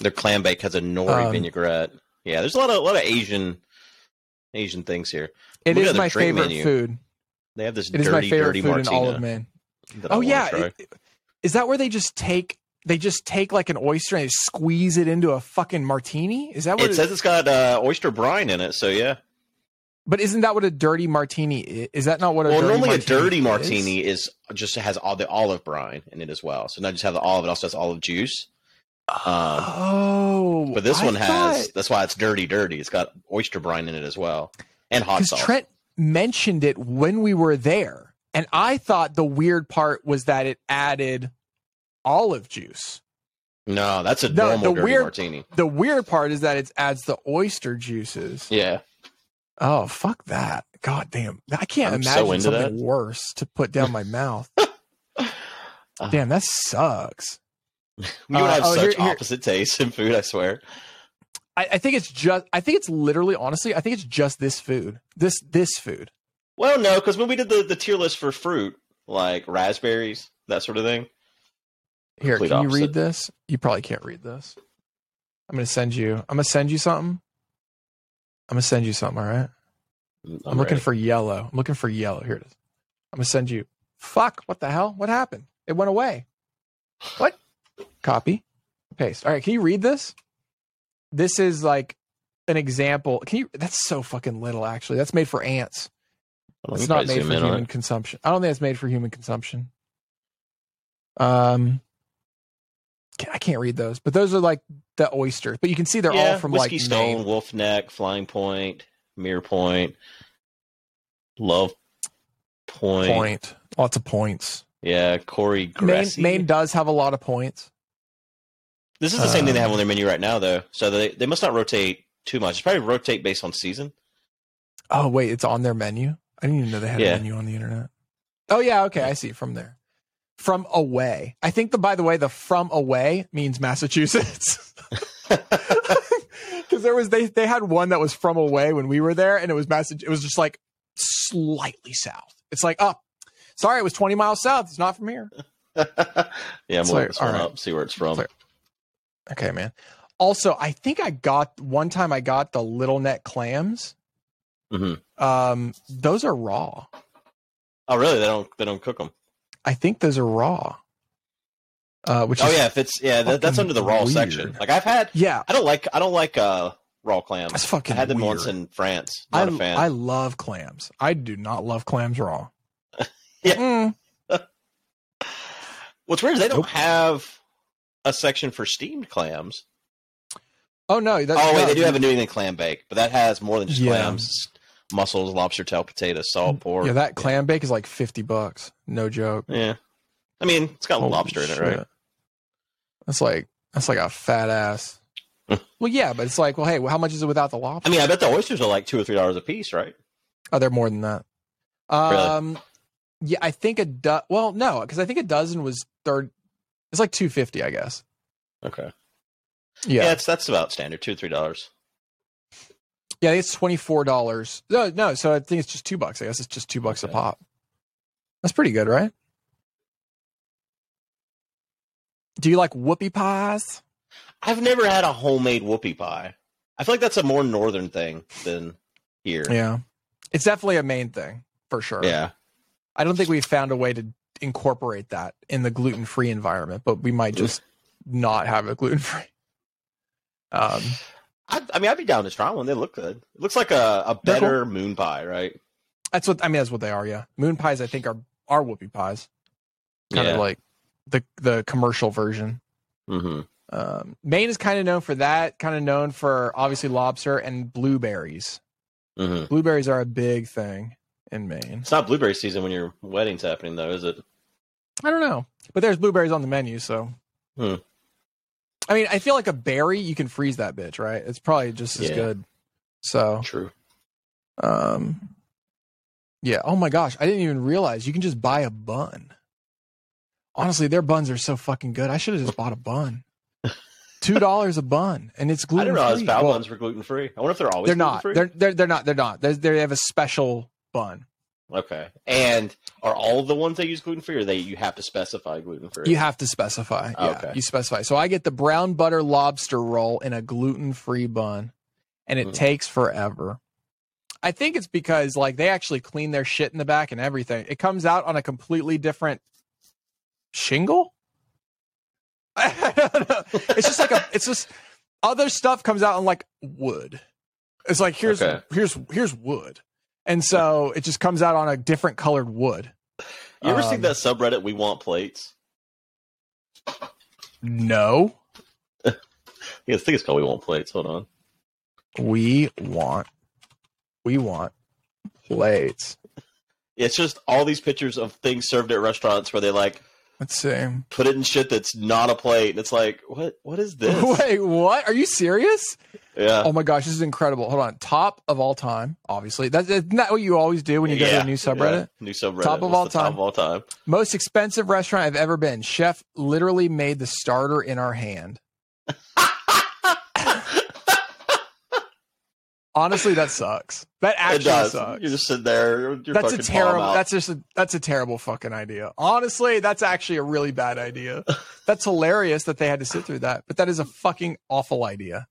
Their clam bake has a nori Um, vinaigrette. Yeah, there's a lot of a lot of Asian Asian things here. It Look is my favorite menu. food. They have this It is dirty, my favorite dirty food martina. in all of Maine. Oh yeah, it- is that where they just take they just take like an oyster and they squeeze it into a fucking martini? Is that what It says it's got uh, oyster brine in it, so yeah. But isn't that what a dirty martini is? Is that not what a Well, dirty normally a martini dirty is? martini is just has all the olive brine in it as well. So not just have the olive, it also has olive juice. Um, Oh, but this I one has thought- that's why it's dirty, dirty. It's got oyster brine in it as well, and hot sauce. Trent mentioned it when we were there, and I thought the weird part was that it added olive juice. no, that's a No, normal the dirty weird- martini. The weird part is that it adds the oyster juices. Yeah, Oh, fuck that! God damn, I can't I'm imagine into something worse to put down my mouth. damn, that sucks. You would Uh, have oh, such here- here- opposite tastes in food. I swear. I, I think it's just. I think it's literally, honestly, I think it's just this food. This this food. Well, no, because when we did the, the tier list for fruit, like raspberries, that sort of thing. Here, can you read this? You probably can't read this. I'm gonna send you. I'm gonna send you something. I'm gonna send you something. All right. I'm, I'm, looking ready. for yellow. I'm looking for yellow. Here it is. I'm gonna send you. Fuck! What the hell? What happened? It went away. What? Copy. Paste. All right. Can you read this? This is like an example. Can you? That's so fucking little. Actually, that's made for ants. Me It's not made for human consumption. I don't think it's made for human consumption. Um, I can't read those, but those are like the oysters. But you can see they're yeah, all from Whiskey like Stone, Maine. Wolf Neck, Flying Point, Mirror Point, Love Point. point. Lots of points. Yeah, Corey Maine, Gracie. Maine does have a lot of points. This is the same thing they have Um, on their menu right now, though. So they they must not rotate too much. It's probably rotate based on season. Oh wait, it's on their menu. I didn't even know they had Yeah. a menu on the internet. Oh yeah, okay, I see it from there. From away. I think the by the way, the from away means Massachusetts. Because there was they they had one that was from away when we were there, and it was Massach- It was just like slightly south. It's like, oh, sorry, it was twenty miles south. It's not from here. yeah, I'm It's like, this one all right. up, see where it's from. It's like- Okay, man. Also, I think I got one time I got the littleneck clams. Mhm. Um, those are raw. Oh, really? They don't they don't cook them. I think those are raw. Uh, which Oh yeah, if it's yeah, that, that's under the raw weird. section. Like I've had, yeah, I don't like I don't like uh raw clams. that's fucking. I had them weird. once in France. I, Not a fan. I love clams. I do not love clams raw. Yeah. Mm. What's weird is they don't Nope. have a section for steamed clams. Oh no, that, oh wait, no, they do have a New England clam bake, but that has more than just Yeah. clams, mussels, lobster tail, potatoes, salt, pork. Yeah, that clam bake is like fifty bucks. No joke. Yeah, I mean it's got Holy lobster in it, right? That's like that's like a fat ass. well, yeah, but it's like, well, hey, well, how much is it without the lobster? I mean, I bet the oysters are like two or three dollars a piece, right? Oh, they're more than that. Um, yeah, I think a do- well, no, because I think a dozen was third. It's like two fifty, I guess. Okay. Yeah, Yeah, it's that's about standard, two or three dollars. yeah, it's twenty four dollars. No, no, so I think it's just two bucks. I guess it's just two bucks Okay. a pop. That's pretty good, right? Do you like whoopie pies? I've never had a homemade whoopie pie. I feel like that's a more northern thing than here. Yeah, it's definitely a Maine thing for sure. Yeah. I don't think we've found a way to incorporate that in the gluten free environment, but we might just not have a gluten free. Um, I, I mean, I'd be down to try one. They look good. It looks like a, a better moon pie, right? that's what I mean. That's what they are. Yeah, moon pies. I think are are whoopie pies. Kind Yeah. of like the the commercial version. Mm-hmm. Um, Maine is kind of known for that. Kind of known for obviously lobster and blueberries. Mm-hmm. Blueberries are a big thing in Maine. It's not blueberry season when your wedding's happening, though, is it? I don't know, but there's blueberries on the menu, so. Hmm. I mean, I feel like a berry you can freeze that bitch, right? It's probably just as Yeah. good. So, True. um, yeah. Oh my gosh, I didn't even realize you can just buy a bun. Honestly, their buns are so fucking good. I should have just bought a bun. Two dollars a bun, and it's gluten. I didn't realize free. Well, buns were gluten free. I wonder if they're always they're not. They're, they're they're not. They're not. They're, they have a special bun. Okay. And are all the ones they use gluten free, or they you have to specify gluten free? You have to specify. Yeah, Okay. you specify. So I get the brown butter lobster roll in a gluten free bun, and it Mm. takes forever. I think it's because like they actually clean their shit in the back and everything. It comes out on a completely different shingle. I don't know. It's just like a. It's just other stuff comes out in like wood. It's like here's Okay. here's here's wood, and so it just comes out on a different colored wood. You ever Um, seen that subreddit? We want plates. No, Yeah, I think it's called We Want Plates. Hold on. we want we want plates. It's just all these pictures of things served at restaurants where they like Let's see. put it in shit that's not a plate. And it's like, what? What is this? Wait, what? Are you serious? Yeah. Oh my gosh, this is incredible. Hold on. Top of all time, obviously. That's isn't that what you always do when you go to a new subreddit? yeah. New subreddit. Top of all time. Top of all time. Most expensive restaurant I've ever been. Chef literally made the starter in our hand. Honestly, that sucks. That actually sucks. You're just sitting there. You're that's a terrible. That's just a that's a terrible fucking idea. Honestly, that's actually a really bad idea. That's hilarious that they had to sit through that, but that is a fucking awful idea.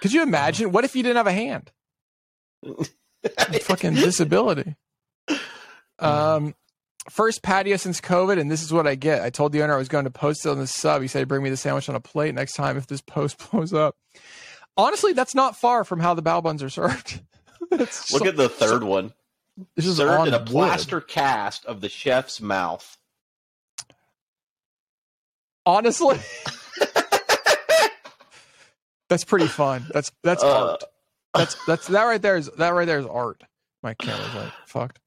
Could you imagine? What if you didn't have a hand? fucking disability. Um, first patio since COVID, and this is what I get. I told the owner I was going to post it on the sub. He said, "Bring me the sandwich on a plate next time if this post blows up." Honestly, that's not far from how the bao buns are served. Look so- at the third one. this is Served in a wood. plaster cast of the chef's mouth. Honestly, that's pretty fun. That's that's Uh, art. That's that's that right there is that right there is art. My camera's like fucked.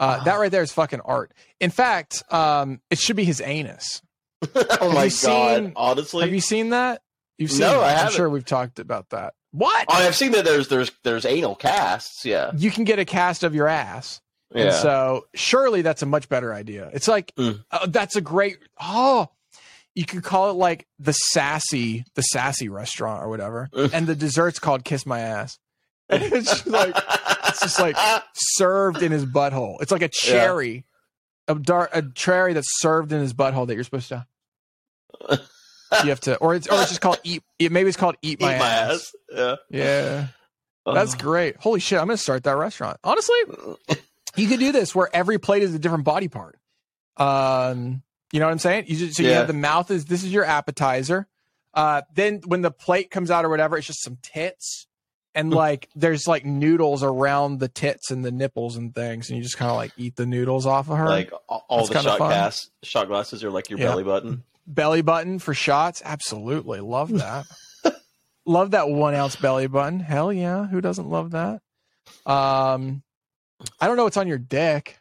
Uh, that right there is fucking art. In fact, um, it should be his anus. oh my god! seen- Honestly, Have you seen that? You've seen No, that. I I'm sure we've talked about that. What? Oh, I've seen that. There's there's there's anal casts. Yeah, You can get a cast of your ass. yeah. And so surely that's a much better idea. It's like Mm. uh, that's a great oh you could call it like the sassy the sassy restaurant or whatever. And the dessert's called kiss my ass. And it's just like it's just like served in his butthole. It's like a cherry. A dar- a cherry that's served in his butthole that you're supposed to you have to or it's or it's just called eat it maybe it's called eat eat my, my ass. ass. Yeah, Yeah. That's Oh. great. Holy shit, I'm gonna start that restaurant. Honestly, you could do this where every plate is a different body part. Um, you know what I'm saying? You just, so you Yeah. have the mouth is this is your appetizer. Uh, then when the plate comes out or whatever, it's just some tits, and like there's like noodles around the tits and the nipples and things, and you just kind of like eat the noodles off of her. like all all That's the shot glass shot glasses are like your Yeah. belly button. Belly button for shots, absolutely love that. love that one ounce belly button. Hell yeah, who doesn't love that? Um, I don't know what's on your dick.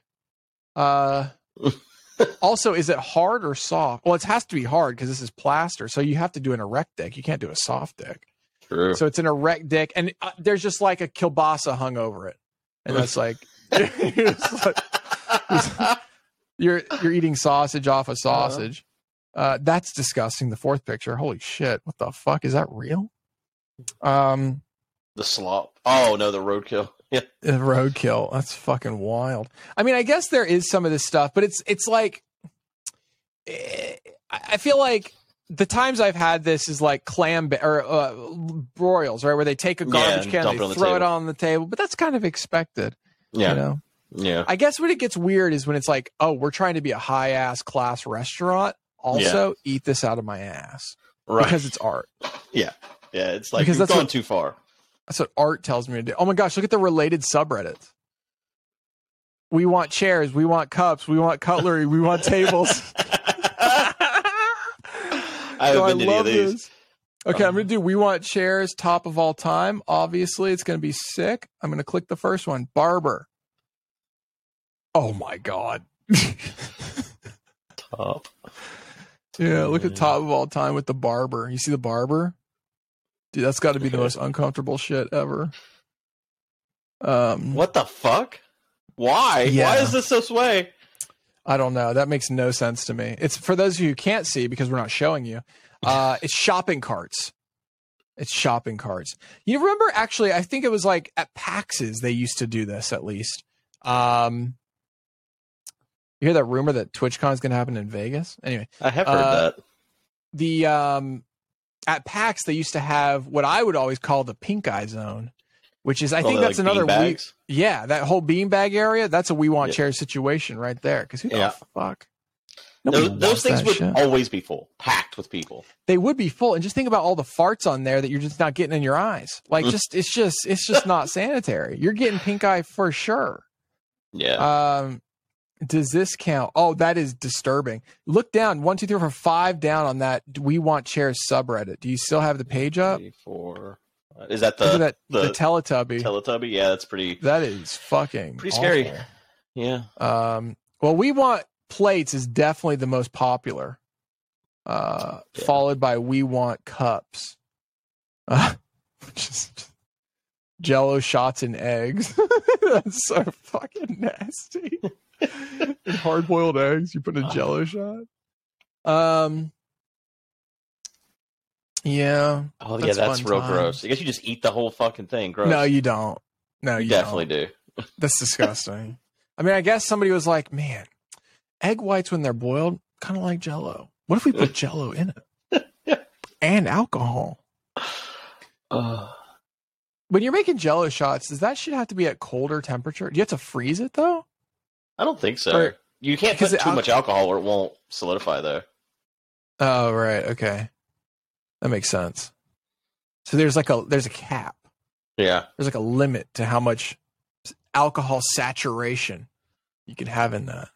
Uh, also, is it hard or soft? Well, it has to be hard because this is plaster, so you have to do an erect dick. You can't do a soft dick. True. So it's an erect dick, and uh, there's just like a kielbasa hung over it, and that's like, it's like- you're you're eating sausage off a sausage. Uh, that's disgusting. The fourth picture, holy shit! What the fuck is that real? Um, the slop. Oh no, the roadkill. Yeah. the roadkill. That's fucking wild. I mean, I guess there is some of this stuff, but it's it's like, eh, I feel like the times I've had this is like clam ba- or uh, broils, right, where they take a garbage and can, they it the throw it on the table, but that's kind of expected. Yeah. You know, Yeah. I guess when it gets weird is when it's like, oh, we're trying to be a high ass class restaurant. Also, eat this out of my ass Right. because it's art. yeah. Yeah. It's like Because you've that's gone what- too far. That's what art tells me to do. Oh my gosh, look at the related subreddits. We want chairs, we want cups, we want cutlery, we want tables. I haven't So been to any of these. this. Okay, I'm um, gonna do we want chairs top of all time. Obviously, it's gonna be sick. I'm gonna click the first one. Barber. Oh my god. Top. Yeah, look at Yeah. top of all time with the barber. You see the barber? Dude, that's got to be the most uncomfortable shit ever. Um, What the fuck? Why? Why is this this way? I don't know. That makes no sense to me. It's for those of you who can't see because we're not showing you. Uh, it's shopping carts. It's shopping carts. You remember actually? I think it was like at PAXs they used to do this at least. Um, you hear that rumor that TwitchCon is going to happen in Vegas? Anyway, I have heard Uh, that. the um at PAX they used to have what I would always call the pink eye zone, which is I Oh, think that's like another we, yeah that whole beanbag area. That's a we want Yeah. chair situation right there. Because who Yeah. the fuck? Those, those things would shit. always be full, packed with people. they would be full. And just think about all the farts on there that you're just not getting in your eyes. Like, Mm. just it's just it's just not sanitary. You're getting pink eye for sure. Yeah. Um, does this count? Oh, that is disturbing. Look down one, two, three, four, five down on that. We want chairs subreddit. Do you still have the page up? Three, four. Is that the that the, the Teletubby. Teletubby? Yeah, that's pretty. that is fucking Pretty scary. awful. Yeah. Um, well, we want plates is definitely the most popular, uh, Yeah. followed by we want cups, uh, just Jello shots and eggs. That's so fucking nasty. Hard boiled eggs. You put in a Jello shot. Um. Yeah. Oh That's yeah, that's real times. gross. I guess you just eat the whole fucking thing. Gross. No, you don't. No, you, you don't. definitely do. That's disgusting. I mean, I guess somebody was like, "Man, egg whites when they're boiled, kind of like Jello. What if we put Jello in it and alcohol? Uh, When you're making Jello shots, does that shit have to be at colder temperature? Do you have to freeze it though? I don't think so. Or- you can't put too al- much alcohol or it won't solidify there. Oh, right. Okay, that makes sense. So there's like a there's a cap. Yeah. There's like a limit to how much alcohol saturation you can have in that.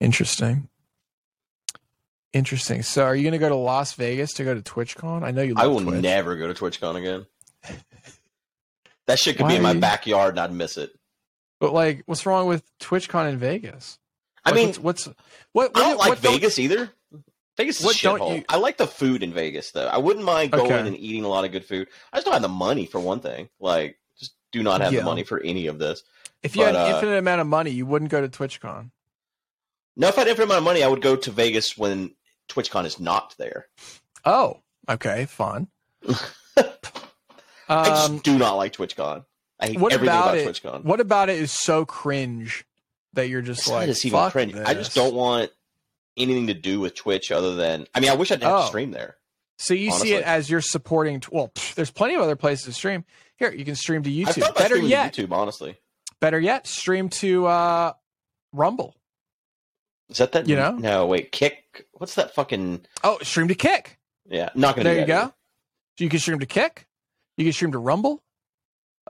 Interesting. Interesting. So, are you going to go to Las Vegas to go to TwitchCon? I know you. I will Twitch. never go to TwitchCon again. That shit could be in Why? my backyard and I'd miss it. But like, what's wrong with TwitchCon in Vegas? I Like, mean, what's, what's what? I don't what, like what don't- Vegas either. Vegas is what shithole. you- I like the food in Vegas though. I wouldn't mind going Okay. and eating a lot of good food. I just don't have the money for one thing. Like, just do not have Yeah. the money for any of this. if you had an uh, infinite amount of money, you wouldn't go to TwitchCon. No, if I had infinite amount of money, I would go to Vegas when TwitchCon is not there. Oh, okay, fun. I just um, do not like TwitchCon. I hate what everything about about, it? TwitchCon. What about it is so cringe that you're just It's like, just even fuck cringe. I just don't want anything to do with Twitch other than. I mean, I wish I didn't have Oh. to stream there. So you see it as you're supporting. Well, pff, there's plenty of other places to stream. Here, you can stream to YouTube. Better yet, YouTube. Honestly, better yet, stream to uh, Rumble. is that that? You know? No, wait. Kick. What's that fucking? Oh, stream to Kick. Yeah, not gonna. There you go. either. You can stream to Kick. You can stream to Rumble.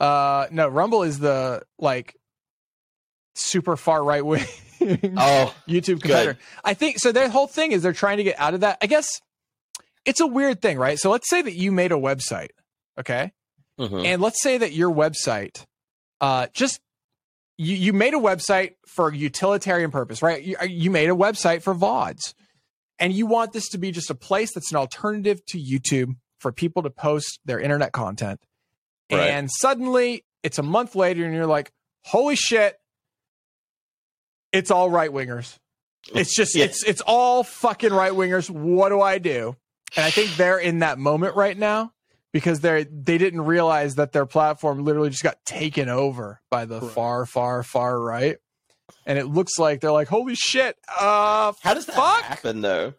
Uh, no, Rumble is the like super far right wing Oh, YouTube competitor. I think so. Their whole thing is they're trying to get out of that. I guess it's a weird thing, right? So let's say that you made a website, okay, mhm. and let's say that your website, uh, just you you made a website for utilitarian purpose, right? You, you made a website for VODs, and you want this to be just a place that's an alternative to YouTube for people to post their internet content. Right. And suddenly it's a month later, and you're like, "Holy shit!" It's all right wingers. It's just Yeah. it's it's all fucking right wingers. What do I do? And I think they're in that moment right now because they're they didn't realize that their platform literally just got taken over by the Right. far, far, far right. And it looks like they're like, holy shit. Uh How does that fuck? happen though?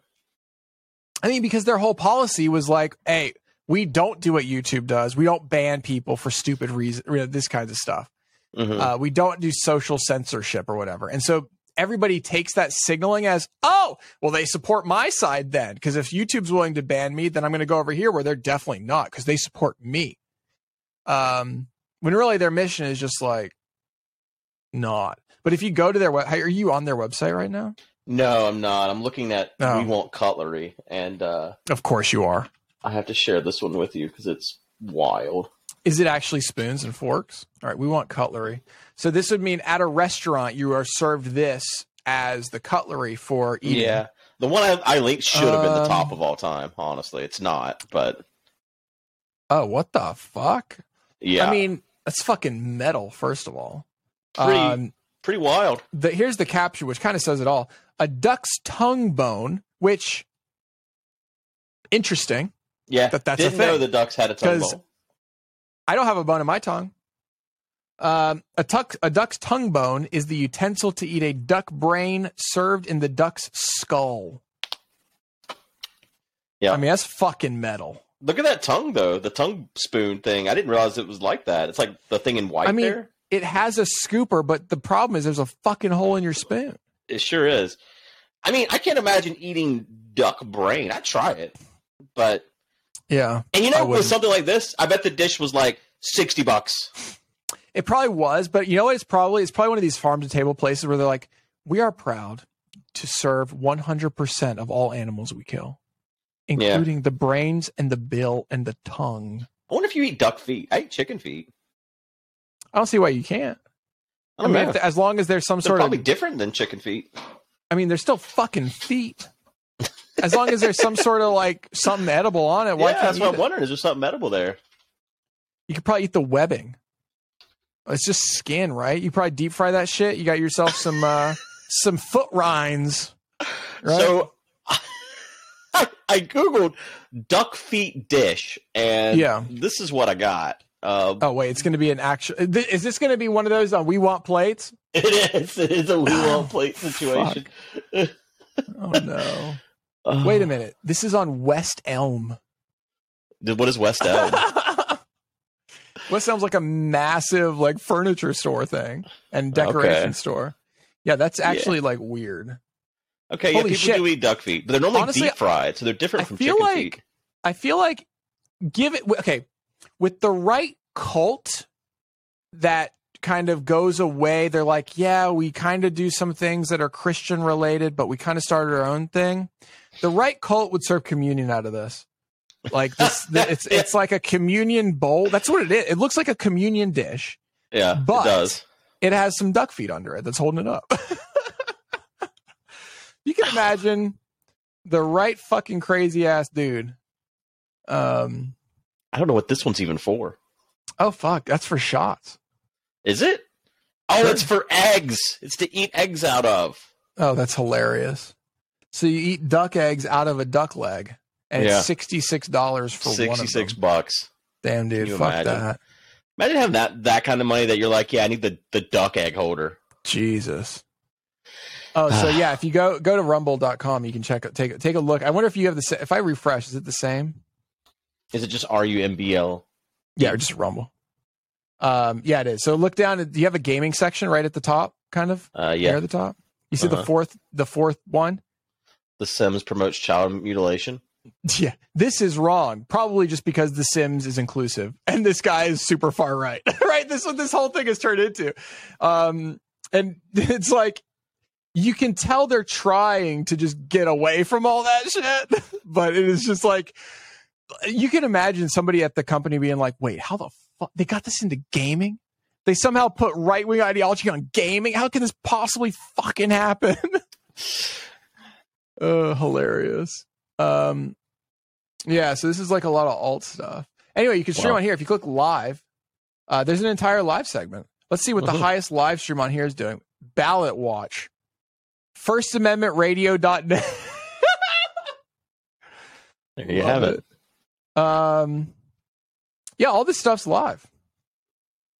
I mean, because their whole policy was like, hey, we don't do what YouTube does. We don't ban people for stupid reasons, this kinds of stuff. Mhm. Uh, we don't do social censorship or whatever. And so everybody takes that signaling as, oh, well, they support my side then. Because if YouTube's willing to ban me, then I'm going to go over here where they're definitely not because they support me. Um, when really their mission is just like not. But if you go to their web, are you on their website right now? no, I'm not. I'm looking at Oh. We Want Cutlery, and uh, Of course you are. I have to share this one with you because it's wild. Is it actually spoons and forks? All right, we want cutlery. So this would mean at a restaurant you are served this as the cutlery for eating. Yeah, the one I, I linked should have been the Um, top of all time. Honestly, it's not, but Oh, what the fuck? yeah, I mean, that's fucking metal. First of all, Pretty- Um, pretty wild. the, here's the capture, which kind of says it all: a duck's tongue bone, which interesting. Yeah, That- that's a didn't know the ducks had a tongue bone. I don't have a bone in my tongue. Um, a, tuck, a duck's tongue bone is the utensil to eat a duck brain served in the duck's skull. Yeah. I mean that's fucking metal. Look at that tongue though, the tongue spoon thing. I didn't realize it was like that. It's like the thing in white I mean- there. It has a scooper, but the problem is there's a fucking hole in your spoon. It sure is. I mean, I can't imagine eating duck brain. I'd try it, but Yeah. and you know, with something like this, I bet the dish was like sixty bucks. It probably was, but you know what? It's probably it's probably one of these farm to table places where they're like, we are proud to serve 100% of all animals we kill, including the brains and the bill and the tongue. I wonder if you eat duck feet. I eat chicken feet. I don't see why you can't. I I don't mean, know. if- as long as there's some They're sort probably of, different than chicken feet. I mean, they're still fucking feet. As long as there's some sort of like something edible on it, why yeah, can't that's you what I'm it? wondering. Is there something edible there? You could probably eat the webbing. It's just skin, right? You probably deep fry that shit. You got yourself some uh some foot rinds. Right? So I, I googled duck feet dish, and Yeah. this is what I got. Uh, oh wait, it's going to be an actual. Is this going to be one of those on We Want Plates? it is. It is a we want plate situation. Oh no! Wait a minute. This is on West Elm. What is West Elm? West Elm's like a massive like furniture store thing and decoration Okay. store. Yeah, that's actually like weird. Okay, yeah, people shit. do eat duck feet, but they're normally Honestly, deep fried, so they're different I from feel chicken like- feet. I feel like give it okay with the right cult that kind of goes away. They're like, yeah, we kind of do some things that are Christian related, but we kind of started our own thing. The right cult would serve communion out of this. Like this, th- it's it's like a communion bowl. That's what it is. It looks like a communion dish. Yeah, but- it does. It has some duck feet under it that's holding it up. you can imagine the right fucking crazy ass dude. Um. I don't know what this one's even for. Oh fuck, that's for shots. Is it? Oh, Sure. it's for eggs. It's to eat eggs out of. Oh, that's hilarious. So you eat duck eggs out of a duck leg, and Yeah. it's sixty six dollars for one Sixty-six them. bucks. Damn, dude, fuck imagine? that. Imagine having that that kind of money that you're like, yeah, I need the, the duck egg holder. Jesus. Oh, so yeah, if you go go to rumble.com, you can check take take a look. I wonder if you have the if I refresh, is it the same? Is it just R U M B L? Yeah, or just Rumble. Um, yeah, it is. So look down. Do you have a gaming section right at the top, kind of Uh, near the top? You see Uh-huh. the fourth the fourth one? The Sims promotes child mutilation. Yeah, this is wrong. Probably just because The Sims is inclusive, and this guy is super far right. right? This is what this whole thing has turned into. Um, and it's like you can tell they're trying to just get away from all that shit, but it is just like you can imagine somebody at the company being like, "Wait, how the fuck they got this into gaming? They somehow put right wing ideology on gaming. How can this possibly fucking happen?" Uh, hilarious. Um, yeah, so this is like a lot of alt stuff. Anyway, you can stream Wow. on here if you click live. Uh, there's an entire live segment. Let's see what the Mhm. highest live stream on here is doing. Ballot Watch. First Amendment Radio.net. There you Love have it. Um, yeah, all this stuff's live.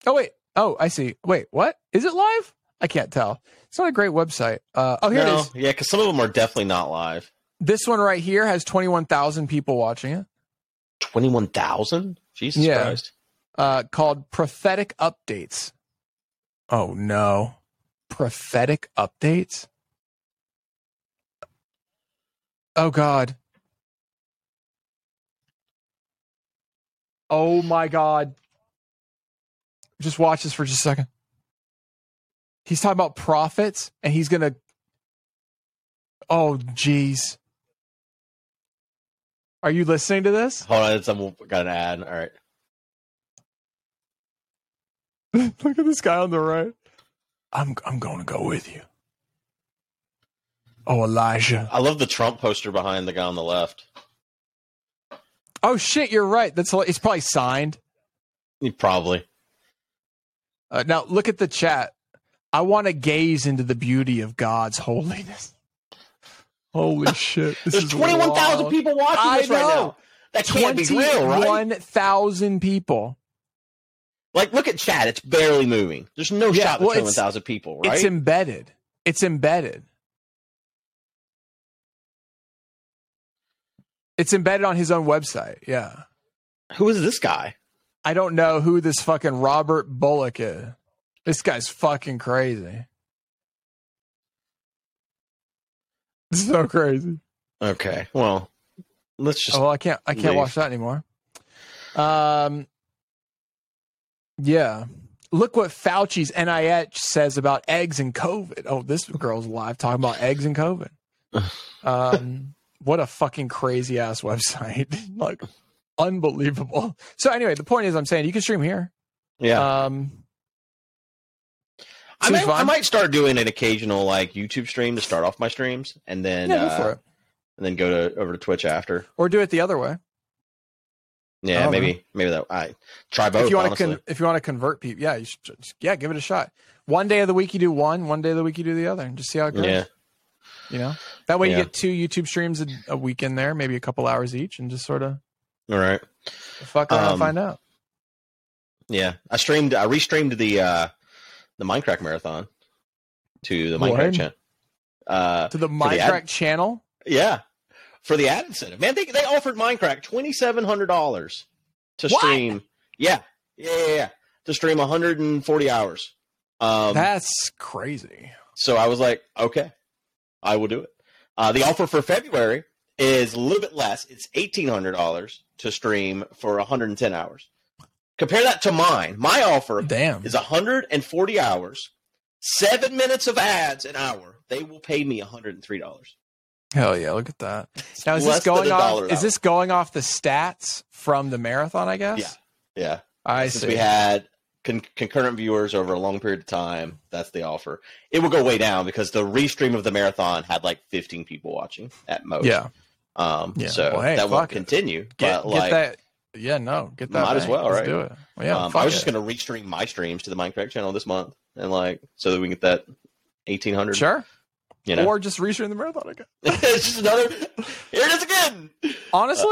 Oh wait, oh I see. Wait, what is it live? I can't tell. It's not a great website. Uh, oh, here it no, is. yeah, because some of them are definitely not live. This one right here has twenty one thousand people watching it. Twenty-one thousand. Jesus Yeah. Christ. Uh, called Prophetic Updates. Oh no, prophetic updates. Oh God. Oh my God. Just watch this for just a second. He's talking about prophets and he's going to. Oh, jeez. Are you listening to this? Hold on, I'm got an ad. All right. Look at this guy on the right. I'm I'm going to go with you. Oh, Elijah. I love the Trump poster behind the guy on the left. Oh shit, you're right. That's it's probably signed. He probably. Uh, now look at the chat. I want to gaze into the beauty of God's holiness. Holy shit! This There's twenty-one thousand people watching I this right now. That can't be real, right? Twenty-one thousand people. Like, look at chat; it's barely moving. There's no Yeah, shot well, with it's- twenty-one thousand people, right? It's embedded. It's embedded. It's embedded on his own website. Yeah. Who is this guy? I don't know who this fucking Robert Bullock is. This guy's fucking crazy. so crazy. Okay. Well, let's just. Oh, well, I can't. I can't leave. watch that anymore. Um. Yeah. Look what Fauci's NIH says about eggs and COVID. Oh, this girl's live talking about eggs and COVID. Um, what a fucking crazy ass website. like, unbelievable. So anyway, the point is, I'm saying you can stream here. yeah. Um, I might, I might start doing an occasional like YouTube stream to start off my streams, and then yeah, go uh, and then go to over to Twitch after. Or do it the other way. Yeah, maybe maybe that I try both. if you want to, con- if you want to convert people, yeah, you should just, yeah, give it a shot. One day of the week you do one, one day of the week you do the other, and just see how it goes. yeah, You know, that way Yeah. you get two YouTube streams a, a week in there, maybe a couple hours each, and just sort of all right. fuck around Um, find out. Yeah, I streamed. I restreamed the uh the Minecraft marathon to the What? Minecraft channel. Uh, To the the ad- Minecraft channel. yeah, for the ad incentive. Man, they they offered Minecraft twenty seven hundred dollars to What? stream. Yeah, yeah, yeah, yeah, to stream one hundred and forty hours. Um, That's crazy. So I was like, okay, I will do it. Uh, the offer for February is a little bit less. It's eighteen hundred dollars to stream for one hundred and ten hours. Compare that to mine. My offer Damn. is 140 hours, seven minutes of ads an hour. They will pay me $103. Hell yeah! Look at that. Now is Less this going off? Is this going off the stats from the marathon? I guess. Yeah. Yeah. I Since see. we had con- concurrent viewers over a long period of time, that's the offer. It will go way down because the restream of the marathon had like 15 people watching at most. yeah. Um, Yeah. So Well, hey, that won't continue. Get, but get like, that. Yeah. No. Get that. Might as well, Let's right? Do it. Well, yeah. um, I was just going to restream my streams to the Minecraft channel this month and like, so that we can get that 1800. Sure. You know, Or just restream the marathon again. it's just another, here it is again. Honestly,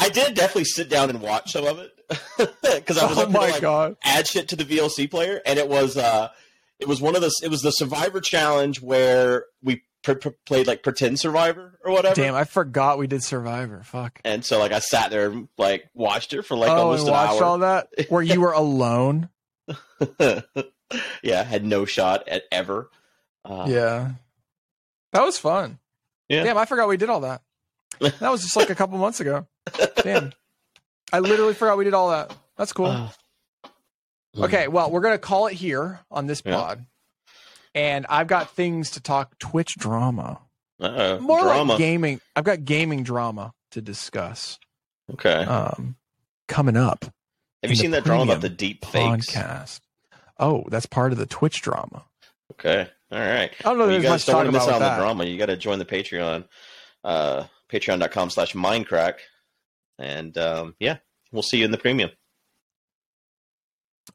I did definitely sit down and watch some of it because I was oh up to, my like, god. add shit to the VLC player, and it was uh, it was one of the it was the Survivor challenge where we pr- pr- played like pretend Survivor or whatever. Damn, I forgot we did Survivor. Fuck. And so like I sat there and like watched it for like oh, almost and an watched hour. all that where you were alone. yeah, had no shot at ever. Uh, yeah, that was fun. Yeah. Damn, I forgot we did all that. That was just like a couple months ago. Damn, I literally forgot we did all that. That's cool. uh, Okay, well, we're gonna call it here on this Yeah. pod, and I've got things to talk Twitch drama, uh, more drama. like gaming. I've got gaming drama to discuss. okay. Um, coming up. Have you seen that drama about the deep fakes? podcast. Oh, that's part of the Twitch drama. Okay. All right. I don't know. Well, if you guys don't want to miss out on the drama. You got to join the Patreon, uh, patreon.com slash mindcrack. And um, yeah, we'll see you in the premium.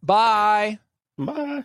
Bye. Bye.